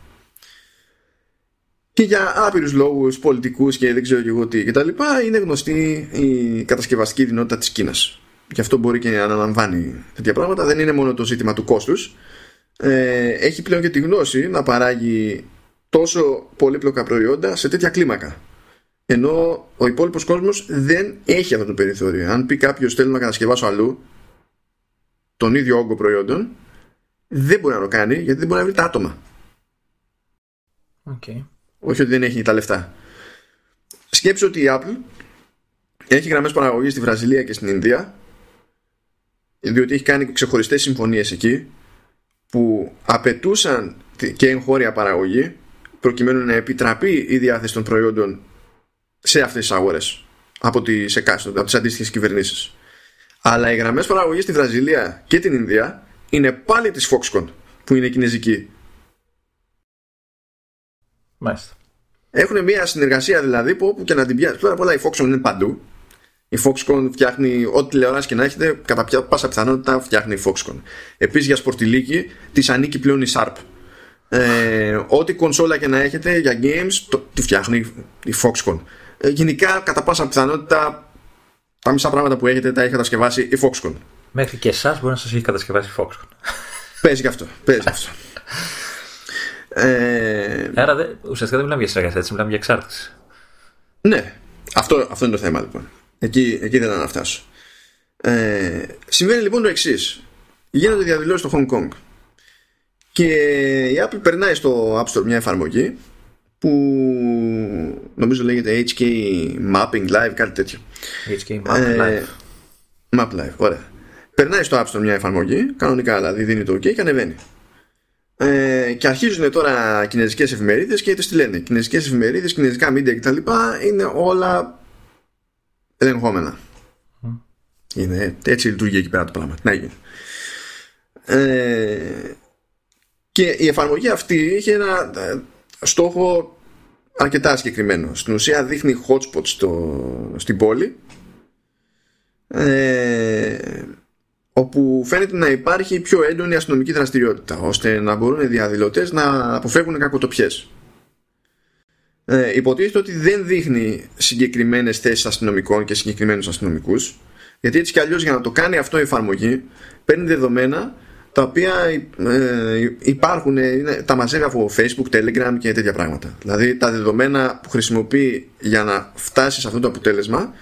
Και για άπειρους λόγους πολιτικούς και δεν ξέρω και εγώ τι και τα λοιπά είναι γνωστή η κατασκευαστική δυνότητα της Κίνας και αυτό μπορεί και να αναλαμβάνει τέτοια πράγματα. Δεν είναι μόνο το ζήτημα του κόστους. Ε, έχει πλέον και τη γνώση να παράγει τόσο πολύπλοκα προϊόντα σε τέτοια κλίμακα. Ενώ ο υπόλοιπος κόσμος δεν έχει αυτό το περιθώριο. Αν πει κάποιος θέλω να κατασκευάσω αλλού τον ίδιο όγκο προϊόντων δεν μπορεί να το κάνει γιατί δεν μπορεί να βρει τα άτομα. Okay. Όχι ότι δεν έχει τα λεφτά. Σκέψου ότι η Apple έχει γραμμές παραγωγής στη Βραζιλία και στην Ινδία διότι έχει κάνει ξεχωριστές συμφωνίες εκεί που απαιτούσαν και εγχώρια παραγωγή προκειμένου να επιτραπεί η διάθεση των προϊόντων σε αυτές τις αγορές από τις εκάστοτε, από τις αντίστοιχες κυβερνήσεις. Αλλά οι γραμμές παραγωγής στη Βραζιλία και την Ινδία είναι πάλι της Foxconn που είναι κινέζικη Μάλιστα. Έχουν μια συνεργασία δηλαδή που όπου και να την πιάσει. Τώρα πολλά η Foxconn είναι παντού. Η Foxconn φτιάχνει ό,τι τηλεόραση και να έχετε, κατά ποια πάσα πιθανότητα φτιάχνει η Foxconn. Επίσης για σπορτιλίκη της ανήκει πλέον η Sharp. Ε, ό,τι κονσόλα και να έχετε για games το, τη φτιάχνει η Foxconn. Ε, γενικά, κατά πάσα πιθανότητα, τα μισά πράγματα που έχετε τα έχει κατασκευάσει η Foxconn. Μέχρι και εσάς μπορεί να σας έχει κατασκευάσει η Foxconn. Παίζει και αυτό. Παίζει αυτό. Ε... Άρα δε, ουσιαστικά δεν μιλάμε για συνεργασία, έτσι μιλάμε για εξάρτηση. Ναι, αυτό, αυτό είναι το θέμα λοιπόν. Εκεί, εκεί δεν να φτάσω. Ε, συμβαίνει λοιπόν το εξής. Γίνονται διαδηλώσεις στο Hong Kong και η Apple περνάει στο App Store μια εφαρμογή που νομίζω λέγεται HK Mapping Live, κάτι τέτοιο. HK Map ε, Live. Map Live, ωραία. Περνάει στο App Store μια εφαρμογή, κανονικά δηλαδή δίνει το OK και ανεβαίνει. Ε, και αρχίζουν τώρα κινέζικες εφημερίδες και τι λένε. Κινέζικες εφημερίδες, κινέζικα media κτλ. είναι όλα ελεγχόμενα. Είναι, έτσι λειτουργεί εκεί πέρα το πράγμα. Να γίνει. Ε, και η εφαρμογή αυτή είχε ένα ε, στόχο αρκετά συγκεκριμένο. Στην ουσία δείχνει hotspot στο, στην πόλη ε, όπου φαίνεται να υπάρχει πιο έντονη αστυνομική δραστηριότητα ώστε να μπορούν οι διαδηλωτές να αποφεύγουν κακοτοπιές. Ε, υποτίθεται ότι δεν δείχνει συγκεκριμένες θέσεις αστυνομικών και συγκεκριμένους αστυνομικούς γιατί έτσι κι αλλιώς για να το κάνει αυτό η εφαρμογή παίρνει δεδομένα τα οποία ε, υπάρχουν, είναι, τα μαζεύει από Facebook, Telegram και τέτοια πράγματα. Δηλαδή τα δεδομένα που χρησιμοποιεί για να φτάσει σε αυτό το αποτέλεσμα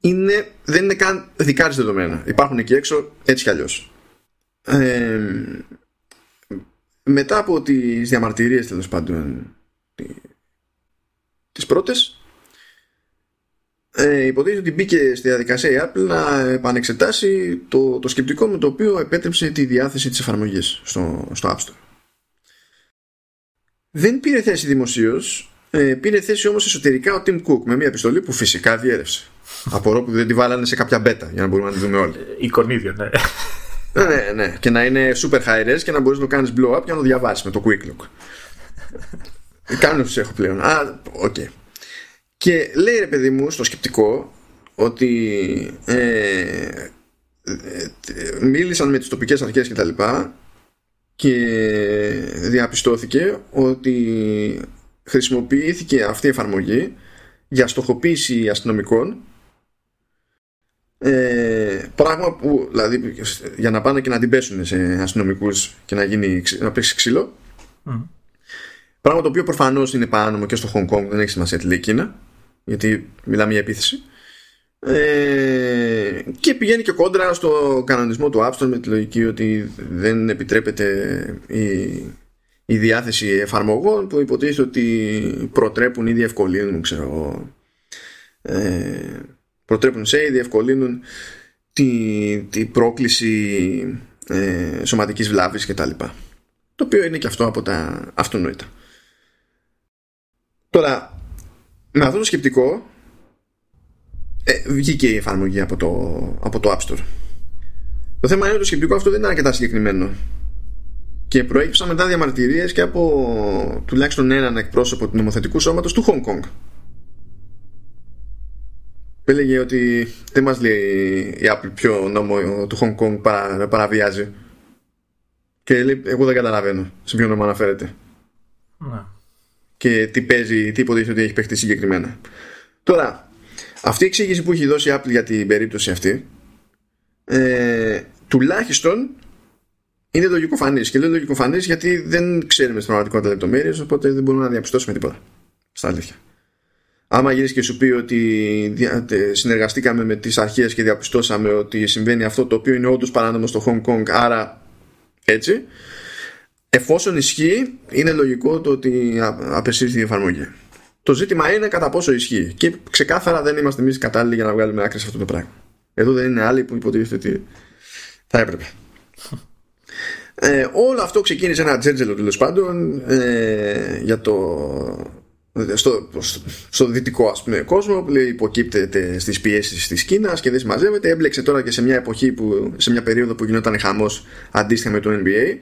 είναι, δεν είναι καν δικά της δεδομένα. Υπάρχουν εκεί έξω έτσι κι αλλιώς. Ε, μετά από τις διαμαρτυρίες τέλος πάντων τις πρώτες ε, υποτίθεται ότι μπήκε στη διαδικασία η Apple να επανεξετάσει το, το σκεπτικό με το οποίο επέτρεψε τη διάθεση της εφαρμογής στο, στο App Store. Δεν πήρε θέση δημοσίως, ε, πήρε θέση όμως εσωτερικά ο Tim Cook με μια επιστολή που φυσικά διέρευσε. Απορώ που δεν τη βάλανε σε κάποια μπέτα για να μπορούμε να τη δούμε όλοι. Εικονίδιο, ναι. ναι, ναι. Και να είναι super high res και να μπορείς να το κάνεις blow up και να το διαβάσεις με το quick look. Κάνω τους έχω πλέον. Α, OK. Okay. Και λέει ρε παιδί μου στο σκεπτικό ότι ε, ε, μίλησαν με τις τοπικές αρχές και τα λοιπά και διαπιστώθηκε ότι χρησιμοποιήθηκε αυτή η εφαρμογή για στοχοποίηση αστυνομικών ε, πράγμα που δηλαδή για να πάνε και να την πέσουν σε αστυνομικούς και να, γίνει, να πέσει ξύλο πράγμα το οποίο προφανώς είναι παράνομο και στο Hong Kong δεν έχει σημασία τη λέει Κίνα γιατί μιλάμε για επίθεση ε, και πηγαίνει και κόντρα στο κανονισμό του App Store με τη λογική ότι δεν επιτρέπεται η, η διάθεση εφαρμογών που υποτίθεται ότι προτρέπουν ή διευκολύνουν ξέρω, ε, προτρέπουν σε ή διευκολύνουν τη, τη πρόκληση ε, σωματικής βλάβης κτλ. Το οποίο είναι και αυτό από τα αυτονόητα. Τώρα, με αυτό το σκεπτικό ε, βγήκε η εφαρμογή από το, από το App Store. Το θέμα είναι ότι το σκεπτικό αυτό δεν είναι αρκετά συγκεκριμένο. Και προέκυψαν μετά διαμαρτυρίες και από τουλάχιστον έναν εκπρόσωπο του νομοθετικού σώματος του Hong Kong. Έλεγε ότι δεν μας λέει η Apple ποιο νόμο του Hong Kong παρα, παραβιάζει. Και λέει, εγώ δεν καταλαβαίνω σε ποιο νόμο αναφέρεται. Να και τι παίζει, τι υποτίθεται ότι έχει παιχτεί συγκεκριμένα. Τώρα, αυτή η εξήγηση που έχει δώσει η Apple για την περίπτωση αυτή ε, τουλάχιστον είναι λογικοφανής και λέω λογικοφανής γιατί δεν ξέρουμε στην πραγματικότητα λεπτομέρειες οπότε δεν μπορούμε να διαπιστώσουμε τίποτα στα αλήθεια. Άμα γυρίσει και σου πει ότι συνεργαστήκαμε με τις αρχές και διαπιστώσαμε ότι συμβαίνει αυτό το οποίο είναι όντως παράνομο στο Hong Kong άρα έτσι εφόσον ισχύει, είναι λογικό το ότι απεσύρθη η εφαρμογή. Το ζήτημα είναι κατά πόσο ισχύει. Και ξεκάθαρα δεν είμαστε εμείς κατάλληλοι για να βγάλουμε άκρη σε αυτό το πράγμα. Εδώ δεν είναι άλλοι που υποτίθεται ότι θα έπρεπε. Ε, όλο αυτό ξεκίνησε ένα τζέτζελο τέλος πάντων ε, για το, στο, στο δυτικό ας πούμε, κόσμο που λέει, υποκύπτεται στις πιέσεις της Κίνας και δεν συμμαζεύεται έμπλεξε τώρα και σε μια εποχή που, σε μια περίοδο που γινόταν χαμός αντίστοιχα με το NBA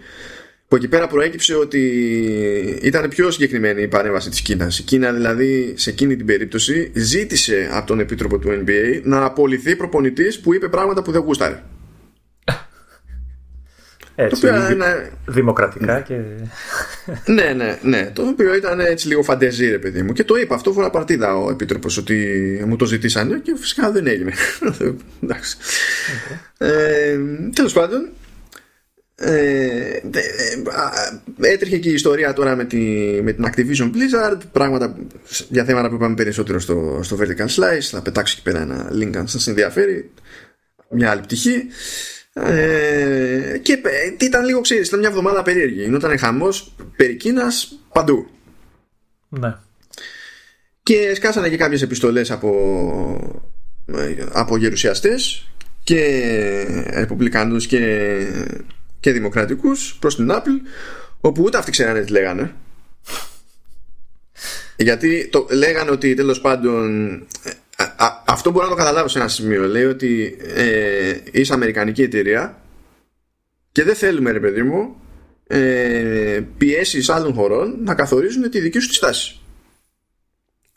που εκεί πέρα προέκυψε ότι ήταν πιο συγκεκριμένη η παρέμβαση της Κίνας. Η Κίνα δηλαδή σε εκείνη την περίπτωση ζήτησε από τον επίτροπο του NBA να απολυθεί προπονητής που είπε πράγματα που δεν γούσταρε. Έτσι, το οποίο, είναι... δημοκρατικά και... ναι, ναι, ναι. Το οποίο ήταν έτσι λίγο φαντεζή, ρε παιδί μου. Και το είπα αυτό φορά παρτίδα ο Επίτροπος ότι μου το ζητήσανε και φυσικά δεν έγινε. Εντάξει. Okay. Ε, τέλος πάντων, ε, έτρεχε και η ιστορία τώρα με, τη, με την Activision Blizzard πράγματα για θέματα που είπαμε περισσότερο στο, στο Vertical Slice θα πετάξω εκεί πέρα ένα link αν σας ενδιαφέρει μια άλλη πτυχή ε, και ε, ήταν λίγο ξέρεις ήταν μια εβδομάδα περίεργη γινόταν χαμός περί Κίνας παντού ναι. και σκάσανε και κάποιες επιστολές από, από γερουσιαστές και ρεπουμπλικάνους και και δημοκρατικούς προς την Apple όπου ούτε αυτοί ξέρανε τι λέγανε. Γιατί το, λέγανε ότι τέλος πάντων αυτό μπορώ να το καταλάβω σε ένα σημείο. Λέει ότι ε, είσαι αμερικανική εταιρεία και δεν θέλουμε ρε παιδί μου ε, πιέσεις άλλων χωρών να καθορίζουν τη δική σου τη στάση.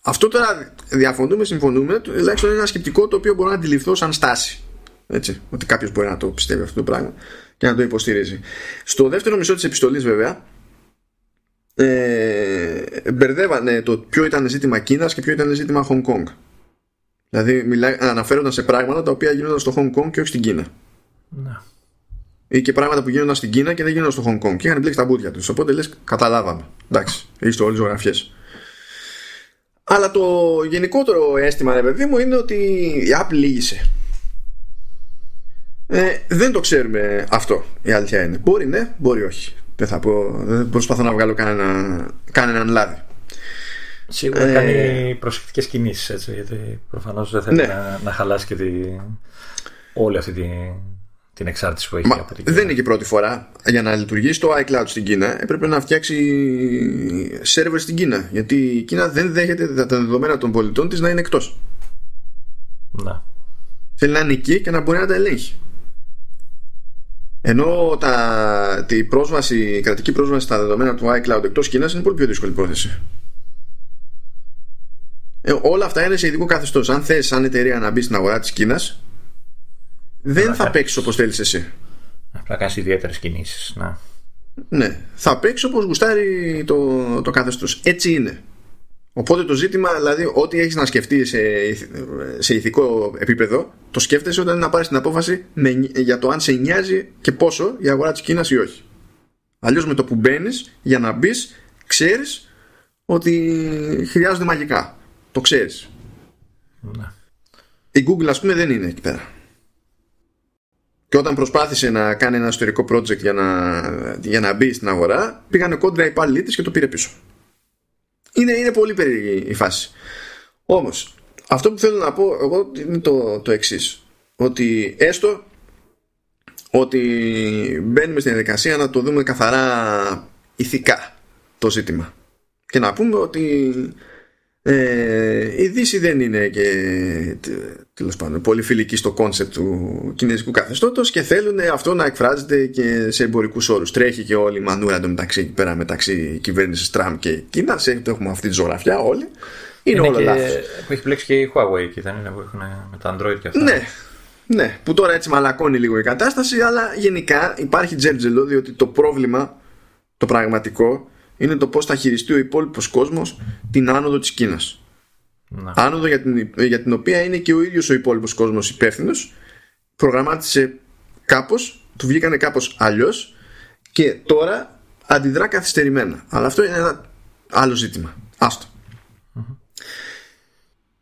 Αυτό τώρα διαφωνούμε, συμφωνούμε τουλάχιστον είναι ένα σκεπτικό το οποίο μπορώ να αντιληφθώ σαν στάση. Έτσι, ότι κάποιος μπορεί να το πιστεύει αυτό το πράγμα και να το υποστηρίζει. Στο δεύτερο μισό της επιστολής βέβαια ε, μπερδεύανε το ποιο ήταν ζήτημα Κίνας και ποιο ήταν ζήτημα Hong Kong. Δηλαδή μιλά, αναφέρονταν σε πράγματα τα οποία γίνονταν στο Hong Kong και όχι στην Κίνα. Να. Ή και πράγματα που γίνονταν στην Κίνα και δεν γίνονταν στο Hong Kong. Και είχαν μπλέξει τα μπούτια τους. Οπότε λες, καταλάβαμε. Εντάξει, είστε όλες ζωγραφιέ. Αλλά το γενικότερο αίσθημα, ρε παιδί μου, είναι ότι η Apple λύγησε. Ε, δεν το ξέρουμε αυτό η αλήθεια είναι. Μπορεί ναι, μπορεί όχι. Δεν θα πω, δεν προσπαθώ να βγάλω κανένα, κανέναν λάδι. Σίγουρα ε... κάνει προσεκτικές κινήσεις έτσι, γιατί προφανώς δεν θέλει ναι. να, να χαλάσει και τη, όλη αυτή τη, την εξάρτηση που έχει Μα, από την Δεν είναι και πρώτη φορά. Για να λειτουργήσει το iCloud στην Κίνα έπρεπε να φτιάξει σερβερ στην Κίνα. Γιατί η Κίνα δεν δέχεται τα δεδομένα των πολιτών της να είναι εκτός. Να. Θέλει να είναι εκεί και να μπορεί να τα ελέγχει. Ενώ τα, τη πρόσβαση, η κρατική πρόσβαση στα δεδομένα του iCloud εκτός Κίνας είναι πολύ πιο δύσκολη πρόθεση. Ε, όλα αυτά είναι σε ειδικό καθεστώς. Αν θες, σαν εταιρεία, να μπεις στην αγορά της Κίνας, δεν θα παίξεις όπως θέλεις εσύ. Απλά κάνεις ιδιαίτερες κινήσεις. Να. Ναι, θα παίξεις όπως γουστάρει το, το καθεστώς. Έτσι είναι. Οπότε το ζήτημα, δηλαδή, ό,τι έχεις να σκεφτείς σε, σε ηθικό επίπεδο, το σκέφτεσαι όταν είναι να πάρεις την απόφαση με, για το αν σε νοιάζει και πόσο η αγορά της Κίνας ή όχι. Αλλιώς με το που μπαίνεις, για να μπεις, ξέρεις ότι χρειάζονται μαγικά. Το ξέρεις. Ναι. Η Google, ας πούμε, δεν είναι εκεί πέρα. Και όταν προσπάθησε να κάνει ένα ιστορικό project για να, για να μπει στην αγορά, πήγανε κόντρα υπάλληλοι της και το πήρε πίσω. Είναι, είναι πολύ περίεργη η φάση. Όμως, αυτό που θέλω να πω εγώ είναι το, το εξής. Ότι έστω ότι μπαίνουμε στην διαδικασία να το δούμε καθαρά ηθικά το ζήτημα. Και να πούμε ότι ε, η Δύση δεν είναι και τέλος πάντων, πολύ φιλική στο κόνσεπτ του κινέζικου καθεστώτος και θέλουν αυτό να εκφράζεται και σε εμπορικούς όρους. Τρέχει και όλη η μανούρα μεταξύ, εκεί πέρα μεταξύ κυβέρνησης Τραμπ και Κίνας. Έχουμε αυτή τη ζωγραφιά όλοι. Είναι, είναι όλο και, λάθος. Που έχει μπλέξει και η Huawei εκεί, δεν είναι που έχουν με τα Android και αυτά. Ναι, ναι, που τώρα έτσι μαλακώνει λίγο η κατάσταση, αλλά γενικά υπάρχει τζέρτζελο διότι το πρόβλημα, το πραγματικό, είναι το πώς θα χειριστεί ο υπόλοιπος κόσμος την άνοδο της Κίνας. Να. Άνοδο για την, για την οποία είναι και ο ίδιος ο υπόλοιπος κόσμος υπεύθυνος. Προγραμμάτισε κάπως, του βγήκανε κάπως αλλιώς και τώρα αντιδρά καθυστερημένα. Αλλά αυτό είναι ένα άλλο ζήτημα. Άστο.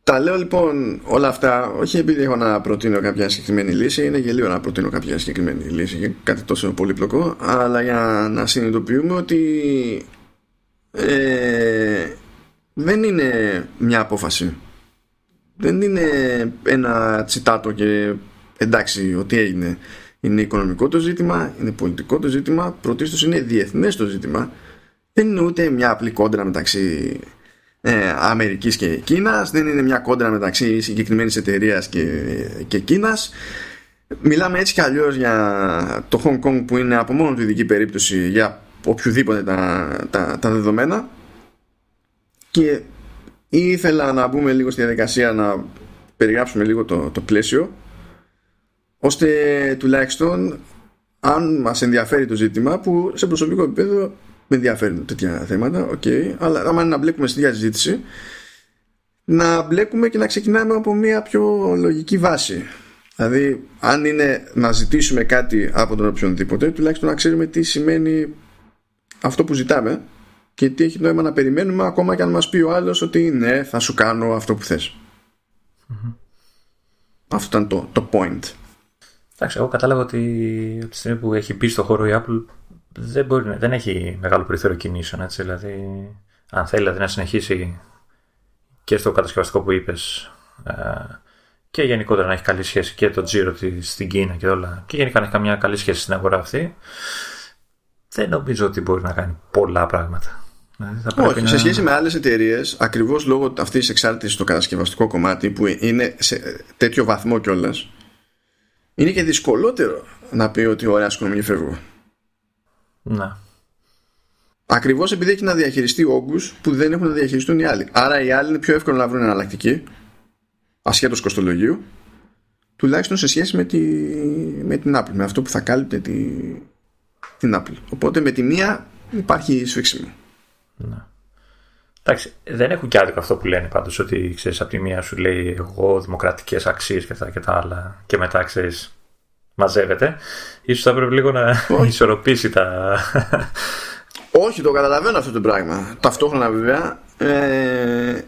Τα λέω λοιπόν όλα αυτά όχι επειδή έχω να προτείνω κάποια συγκεκριμένη λύση, είναι γελίο να προτείνω κάποια συγκεκριμένη λύση για κάτι τόσο πολύπλοκο, αλλά για να συνειδητοποιούμε ότι ε, δεν είναι μια απόφαση. Δεν είναι ένα τσιτάτο και εντάξει ότι έγινε. Είναι οικονομικό το ζήτημα, είναι πολιτικό το ζήτημα, πρωτίστως είναι διεθνές το ζήτημα. Δεν είναι ούτε μια απλή κόντρα μεταξύ ε, Αμερικής και Κίνας, δεν είναι μια κόντρα μεταξύ συγκεκριμένης εταιρείας και, και Κίνας. Μιλάμε έτσι κι αλλιώς για το Hong Kong που είναι από μόνο του ειδική περίπτωση για οποιοδήποτε τα, τα, τα δεδομένα. Και ήθελα να μπούμε λίγο στη διαδικασία να περιγράψουμε λίγο το, το πλαίσιο ώστε τουλάχιστον αν μας ενδιαφέρει το ζήτημα που σε προσωπικό επίπεδο με ενδιαφέρουν τέτοια θέματα okay, αλλά άμα είναι να μπλέκουμε στη διαζήτηση να μπλέκουμε και να ξεκινάμε από μια πιο λογική βάση. Δηλαδή αν είναι να ζητήσουμε κάτι από τον οποιονδήποτε τουλάχιστον να ξέρουμε τι σημαίνει αυτό που ζητάμε και τι έχει νόημα να περιμένουμε ακόμα και αν μας πει ο άλλος ότι ναι θα σου κάνω αυτό που θες. Αυτό ήταν το, το point. Εντάξει, εγώ κατάλαβα ότι από τη στιγμή που έχει μπει στο χώρο η Apple δεν, μπορεί, δεν έχει μεγάλο περιθώριο κινήσεων έτσι, δηλαδή αν θέλει δηλαδή, να συνεχίσει και στο κατασκευαστικό που είπες ε, και γενικότερα να έχει καλή σχέση και το τζίρο της στην Κίνα και όλα και γενικά να έχει καμιά καλή σχέση στην αγορά αυτή δεν νομίζω ότι μπορεί να κάνει πολλά πράγματα. Δηλαδή θα Όχι, να... σε σχέση με άλλες εταιρείες, ακριβώς λόγω αυτής της εξάρτησης στο κατασκευαστικό κομμάτι που είναι σε τέτοιο βαθμό κιόλας, είναι και δυσκολότερο να πει ότι ωραία, σκόνη και φεύγω. Να. Ακριβώς επειδή έχει να διαχειριστεί όγκους που δεν έχουν να διαχειριστούν οι άλλοι. Άρα οι άλλοι είναι πιο εύκολο να βρουν εναλλακτική, ασχέτως κοστολογίου, τουλάχιστον σε σχέση με, τη, με την Apple, με αυτό που θα κάλυπτε τη, την Apple. Οπότε με τη μία υπάρχει σφίξιμο. Ναι. Εντάξει, δεν έχουν και άδικο αυτό που λένε πάντως ότι ξέρεις από τη μία σου λέει εγώ δημοκρατικές αξίες και αυτά και τα άλλα και μετά ξέρεις μαζεύεται. Ίσως θα πρέπει λίγο να ισορροπήσει τα... Όχι, το καταλαβαίνω αυτό το πράγμα. Ταυτόχρονα βέβαια ε,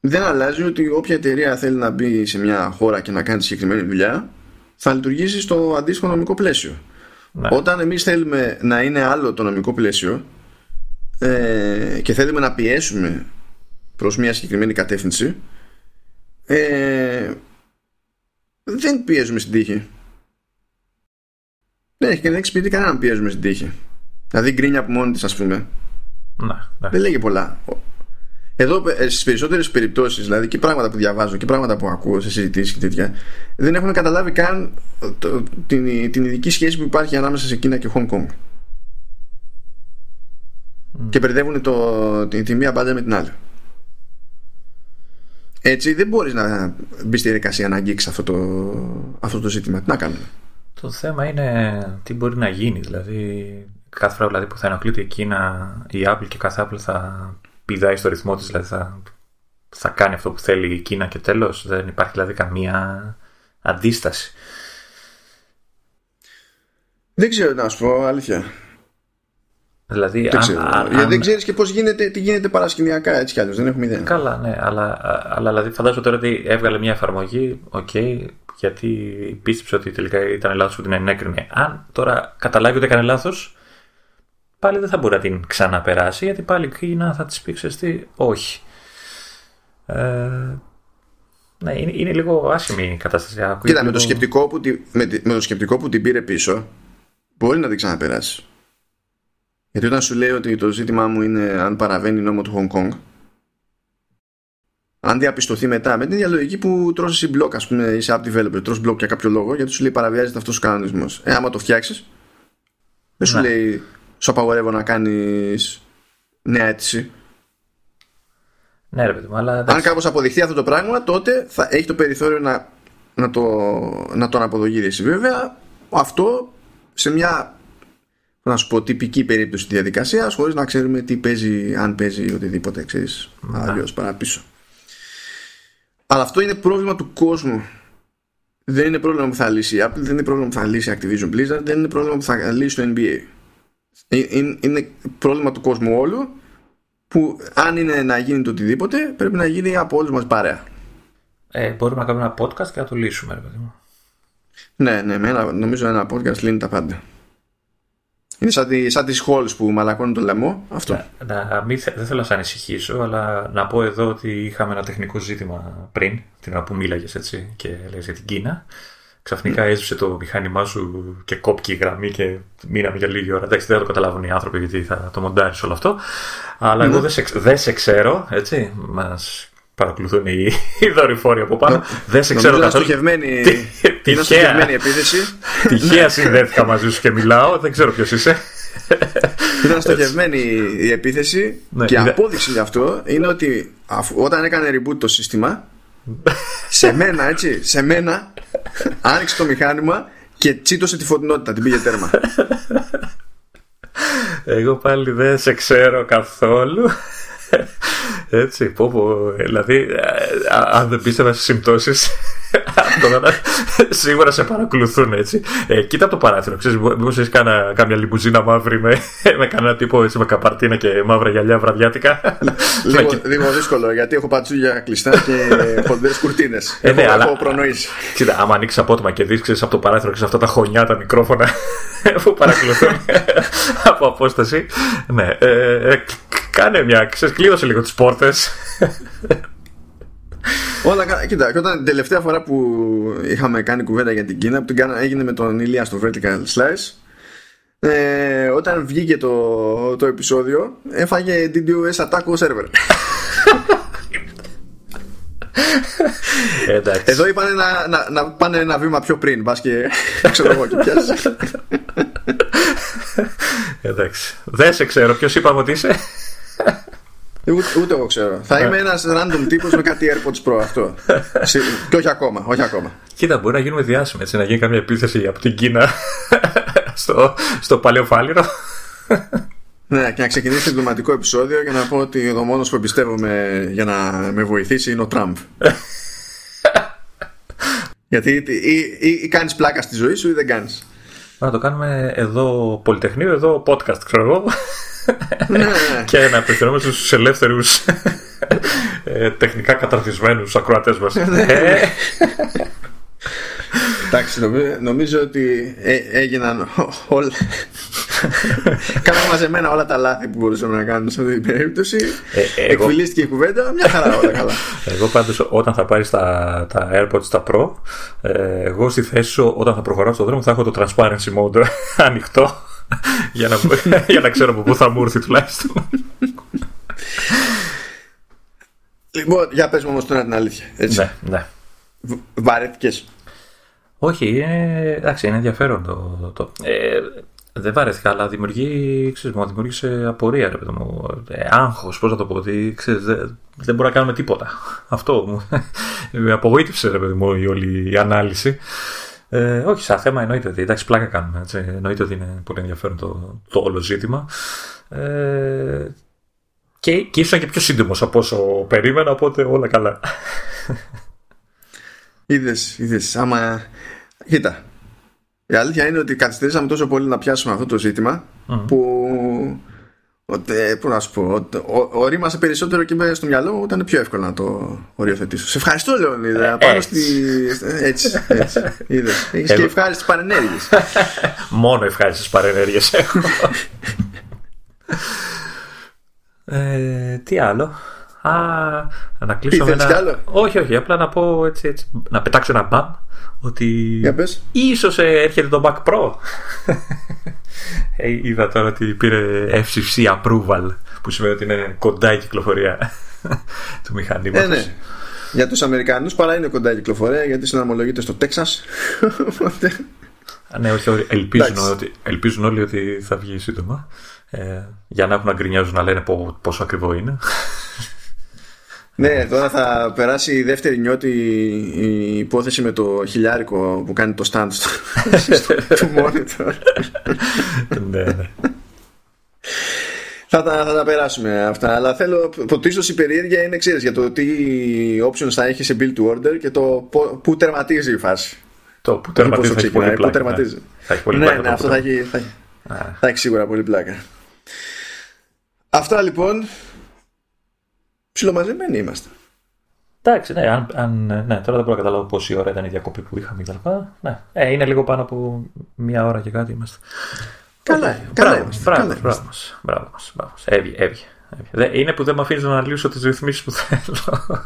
δεν αλλάζει ότι όποια εταιρεία θέλει να μπει σε μια χώρα και να κάνει συγκεκριμένη δουλειά θα λειτουργήσει στο αντίστοιχο νομικό πλαίσιο. Ναι. Όταν εμείς θέλουμε να είναι άλλο το νομικό πλαίσιο ε, και θέλουμε να πιέσουμε προς μια συγκεκριμένη κατεύθυνση ε, δεν πιέζουμε στην τύχη. Δεν έχει, δεν εξυπηρετεί κανέναν να πιέζουμε στην τύχη. Δηλαδή γκρίνια από μόνη της, ας πούμε. Να, ναι. Δεν λέγει πολλά. Εδώ ε, στις περισσότερες περιπτώσεις, δηλαδή και πράγματα που διαβάζω και πράγματα που ακούω σε συζητήσεις και τέτοια, δεν έχουν καταλάβει καν το, την, την ειδική σχέση που υπάρχει ανάμεσα σε Κίνα και Hong Kong. Και μπερδεύουν το, τη, τη μία μπάντα με την άλλη. Έτσι δεν μπορείς να μπεις στη διαδικασία να αγγίξεις αυτό το, αυτό το ζήτημα. Τι να κάνουμε; Το θέμα είναι τι μπορεί να γίνει. Δηλαδή, κάθε φορά δηλαδή, που θα ενοχλείται η Κίνα, η Apple και κάθε Apple θα πηδάει στο ρυθμό της, δηλαδή θα, θα κάνει αυτό που θέλει η Κίνα και τέλος. Δεν υπάρχει δηλαδή καμία αντίσταση. Δεν ξέρω να σου πω, αλήθεια. Δηλαδή, δεν, αν, ξέρω. αν, δεν ξέρεις και πώς γίνεται, τι γίνεται παρασκηνιακά έτσι κι αλλιώς. Δεν έχουμε ιδέα. Καλά, ναι, αλλά, αλλά δηλαδή φαντάζομαι τώρα ότι έβγαλε μια εφαρμογή, οκ, οκέι, γιατί πίστεψε ότι τελικά ήταν λάθος που την ενέκρινε. Αν τώρα καταλάβει ότι έκανε λάθος, πάλι δεν θα μπορεί να την ξαναπεράσει, γιατί πάλι η Κίνα θα της πει τι, όχι. Ε, ναι, είναι, είναι λίγο άσχημη η κατάσταση. Κοίτα, με, το σκεπτικό που τη, με, με το σκεπτικό που την πήρε πίσω, μπορεί να την ξαναπεράσει. Γιατί όταν σου λέει ότι το ζήτημά μου είναι αν παραβαίνει νόμο του Hong Kong, αν διαπιστωθεί μετά με την διαλογική που τρώσει εσύ μπλοκ, ας πούμε, είσαι app developer, τρώσει μπλοκ για κάποιο λόγο, γιατί σου λέει παραβιάζεται αυτός ο κανονισμός. Ε, άμα το φτιάξεις, δεν σου ναι. λέει σου απαγορεύω να κάνεις νέα αίτηση. Ναι, ρε παιδί μου, αλλά. Αν κάπως αποδειχθεί αυτό το πράγμα, τότε θα έχει το περιθώριο να, να, το, να τον αποδογυρίσει. Βέβαια, αυτό σε μια να σου πω τυπική περίπτωση της διαδικασίας χωρίς να ξέρουμε τι παίζει, αν παίζει οτιδήποτε ξέρεις αλλιώς παραπίσω. Αλλά αυτό είναι πρόβλημα του κόσμου. Δεν είναι πρόβλημα που θα λύσει η Apple, δεν είναι πρόβλημα που θα λύσει η Activision Blizzard, δεν είναι πρόβλημα που θα λύσει το NBA. Ε, είναι πρόβλημα του κόσμου όλου που αν είναι να γίνει το οτιδήποτε πρέπει να γίνει από όλους μας παρέα. Ε, μπορούμε να κάνουμε ένα podcast και να το λύσουμε. Ρε, ναι, ναι, νομίζω ένα podcast λύνει τα πάντα. Είναι σαν, τη, σαν τις halls που μαλακώνουν το λαιμό. Αυτό. Να, να, μη, δεν θέλω να σε ανησυχήσω, αλλά να πω εδώ ότι είχαμε ένα τεχνικό ζήτημα πριν, την ώρα που μίλαγες έτσι και λες για την Κίνα. Ξαφνικά έσβησε το μηχάνημά σου και κόπηκε η γραμμή και μείναμε για λίγη ώρα. Εντάξει, δεν θα το καταλάβουν οι άνθρωποι γιατί θα το μοντάρεις όλο αυτό. Αλλά εγώ δεν σε, δεν σε ξέρω, έτσι. Μας παρακολουθούν οι, οι δορυφόροι από πάνω. δεν σε ξέρω καθόλου. Στοχευμένη... Είναι στοχευμένη επίθεση; Τυχαία συνδέθηκα μαζί σου και μιλάω. Δεν ξέρω ποιος είσαι. Ήταν στοχευμένη η επίθεση ναι, και η απόδειξη γι' αυτό είναι ότι όταν έκανε reboot το σύστημα σε μένα έτσι, σε μένα άνοιξε το μηχάνημα και τσίτωσε τη φωτεινότητα, την πήγε τέρμα. Εγώ πάλι δεν σε ξέρω καθόλου. Έτσι, πω, πω, δηλαδή, ε, αν δεν πίστευα στις συμπτώσεις, σίγουρα σε παρακολουθούν έτσι. Ε, κοίτα το παράθυρο, ξέρεις, μήπως έχεις κάνα, κάμια λιμπουζίνα μαύρη με, με κανένα τύπο έτσι, με καπαρτίνα και μαύρα γυαλιά βραδιάτικα. λίγο, λίγο δύσκολο, γιατί έχω πατσούγια κλειστά και χοντρές κουρτίνες. Ε, ναι, έχω, αλλά, έχω προνοήσει. Κοίτα, άμα ανοίξεις απότομα και δείξει από το παράθυρο και αυτά τα χωνιά, τα μικρόφωνα που παρακολουθούν από απόσταση. Ναι, ε, ε, Κάνε μια, ξέρεις, κλείδωσε λίγο τις πόρτες. Όλα, κοίτα, και όταν την τελευταία φορά που είχαμε κάνει κουβέντα για την Κίνα, που την κάνα, έγινε με τον Ηλία στο Vertical Slice, ε, όταν βγήκε το, το επεισόδιο, έφαγε DDoS attack ο server. Εδώ είπαν να, να, να, πάνε ένα βήμα πιο πριν, μπας και ξέρω εγώ και πιάσεις. Εντάξει. Δεν σε ξέρω. Ποιος είπαμε ότι είσαι. Ούτε, ούτε εγώ ξέρω. Θα είμαι ένας random τύπος με κάτι AirPods Pro αυτό. και όχι ακόμα, όχι ακόμα. Κοίτα, μπορεί να γίνουμε διάσημοι έτσι, να γίνει καμία επίθεση από την Κίνα στο, στο παλαιό φάληρο. Ναι, και να ξεκινήσει το δωματικό επεισόδιο για να πω ότι ο μόνος που εμπιστεύομαι για να με βοηθήσει είναι ο Τραμπ. Γιατί ή, ή, ή κάνεις πλάκα στη ζωή σου ή δεν κάνεις. Να το κάνουμε εδώ Πολυτεχνείο, εδώ podcast, ξέρω εγώ. Ναι. και να απευθυνόμαστε στους ελεύθερους ε, τεχνικά καταρτισμένους ακροατές μας. Ναι. Ε. Εντάξει, νομίζω ότι ε, έγιναν όλα, Κάναμε μαζεμένα όλα τα λάθη που μπορούσαμε να κάνουμε σε αυτή την περίπτωση. Ε, εγώ... Εκφυλίστηκε η κουβέντα, μια χαρά όλα καλά. εγώ πάντως όταν θα πάρεις τα, τα AirPods τα Pro, ε, εγώ στη θέση σου όταν θα προχωράω στον δρόμο θα έχω το transparency mode ανοιχτό για, να, για να ξέρω από πού θα μου έρθει τουλάχιστον. Λοιπόν, για πες μου όμως τώρα την αλήθεια. Έτσι. Ναι, ναι. Βαρέθηκες; Όχι, ε, εντάξει, είναι ενδιαφέρον το. το ε, δεν βαρέθηκα, αλλά δημιουργεί, ξέρεις, μου δημιούργησε απορία, ρε παιδί μου. Ε, άγχος, πώς να το πω, ότι ξέρεις, δεν, δεν μπορούμε να κάνουμε τίποτα. Αυτό μου με απογοήτευσε, ρε παιδί μου, η όλη η ανάλυση. Ε, όχι, σαν θέμα εννοείται ότι εντάξει, πλάκα κάνουμε. Έτσι, εννοείται ότι είναι πολύ ενδιαφέρον το, το όλο ζήτημα. Ε, και, και ήσουν και πιο σύντομος από όσο περίμενα, οπότε όλα καλά. Είδες, είδες. Άμα. Κοίτα. Η αλήθεια είναι ότι καθυστερήσαμε τόσο πολύ να πιάσουμε αυτό το ζήτημα που. Ότι, πού να σου πω, ορίμασε περισσότερο και μέσα στο μυαλό μου ήταν πιο εύκολο να το οριοθετήσω. Σε ευχαριστώ, Λεωνίδα. Ε, πάνω στη. Έτσι, έτσι. Είδες. Έχεις και ευχάριστες παρενέργειες. Μόνο ευχάριστες παρενέργειες έχω. ε, τι άλλο; Α, να κλείσω με ένα... άλλο; Όχι, όχι, απλά να πω έτσι, έτσι να πετάξω ένα μπαμ ότι Για πες. ίσως ε, έρχεται το Mac Pro. ε, είδα τώρα ότι πήρε FCC approval που σημαίνει ότι είναι κοντά η κυκλοφορία του μηχανήματος. Ε, ναι. Για τους Αμερικανούς παρά είναι κοντά η κυκλοφορία γιατί συναμολογείται στο Τέξας. ναι, όχι, ελπίζουν, ότι, ελπίζουν όλοι ότι θα βγει σύντομα. Ε, για να έχουν να γκρινιάζουν να λένε πόσο ακριβό είναι. Ναι, τώρα θα περάσει η δεύτερη νιώτη η υπόθεση με το χιλιάρικο που κάνει το stand του monitor. ναι, ναι. Θα τα, θα τα περάσουμε αυτά. Αλλά θέλω. Πρωτίστω η περιέργεια είναι ξέρεις, για το τι options θα έχει σε build to order και το πού τερματίζει η φάση. Το που τερματίζει. Θα έχει πολύ πλάκα. τερματίζει. Ναι. Θα έχει πολύ ναι, πλάκα. Ναι, αυτό θα έχει, θα, θα έχει σίγουρα πολύ πλάκα. Αυτά λοιπόν ψιλομαζεμένοι είμαστε. Εντάξει, ναι, αν, αν, ναι, τώρα δεν μπορώ να καταλάβω πόση ώρα ήταν η διακοπή που είχαμε κτλ. Ναι, ε, είναι λίγο πάνω από μία ώρα και κάτι είμαστε. Καλά, καλά είμαστε. Μπράβο, μπράβο μας. Μπράβο μας, μπράβο Έβγε, έβγε. Είναι που δεν με αφήνεις να αναλύσω τις ρυθμίσεις που θέλω.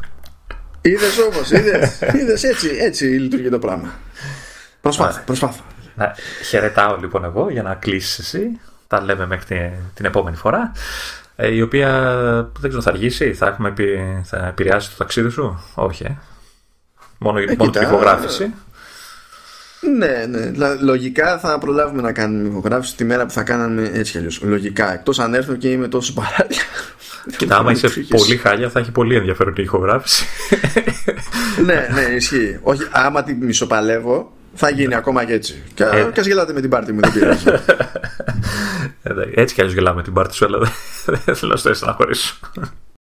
Είδες όμως, είδες έτσι, έτσι λειτουργεί το πράγμα. Προσπάθω, προσπάθω. Ναι, χαιρετάω λοιπόν εγώ για να κλείσεις εσύ. Τα λέμε μέχρι την, την επόμενη φορά. Ε, η οποία δεν ξέρω θα αργήσει, θα, έχουμε πει, θα επηρεάσει το ταξίδι σου; Όχι, ε. Μόνο, ε, μόνο την ηχογράφηση. Ναι, ναι. Λογικά θα προλάβουμε να κάνουμε ηχογράφηση τη μέρα που θα κάναμε έτσι κι αλλιώς. Λογικά. Εκτός αν έρθω και είμαι τόσο παράδειγμα. Κοίτα, άμα είσαι πολύ χάλια, θα έχει πολύ ενδιαφέρον η ηχογράφηση. ναι, ναι, ισχύει. Όχι, άμα τη μισοπαλεύω, θα γίνει ακόμα και έτσι. Και, ε, και γελάτε με την πάρτη μου, δεν πειράζει. έτσι κι αλλιώς γελάμε με την πάρτη σου, αλλά δεν θέλω να στο να χωρίσω.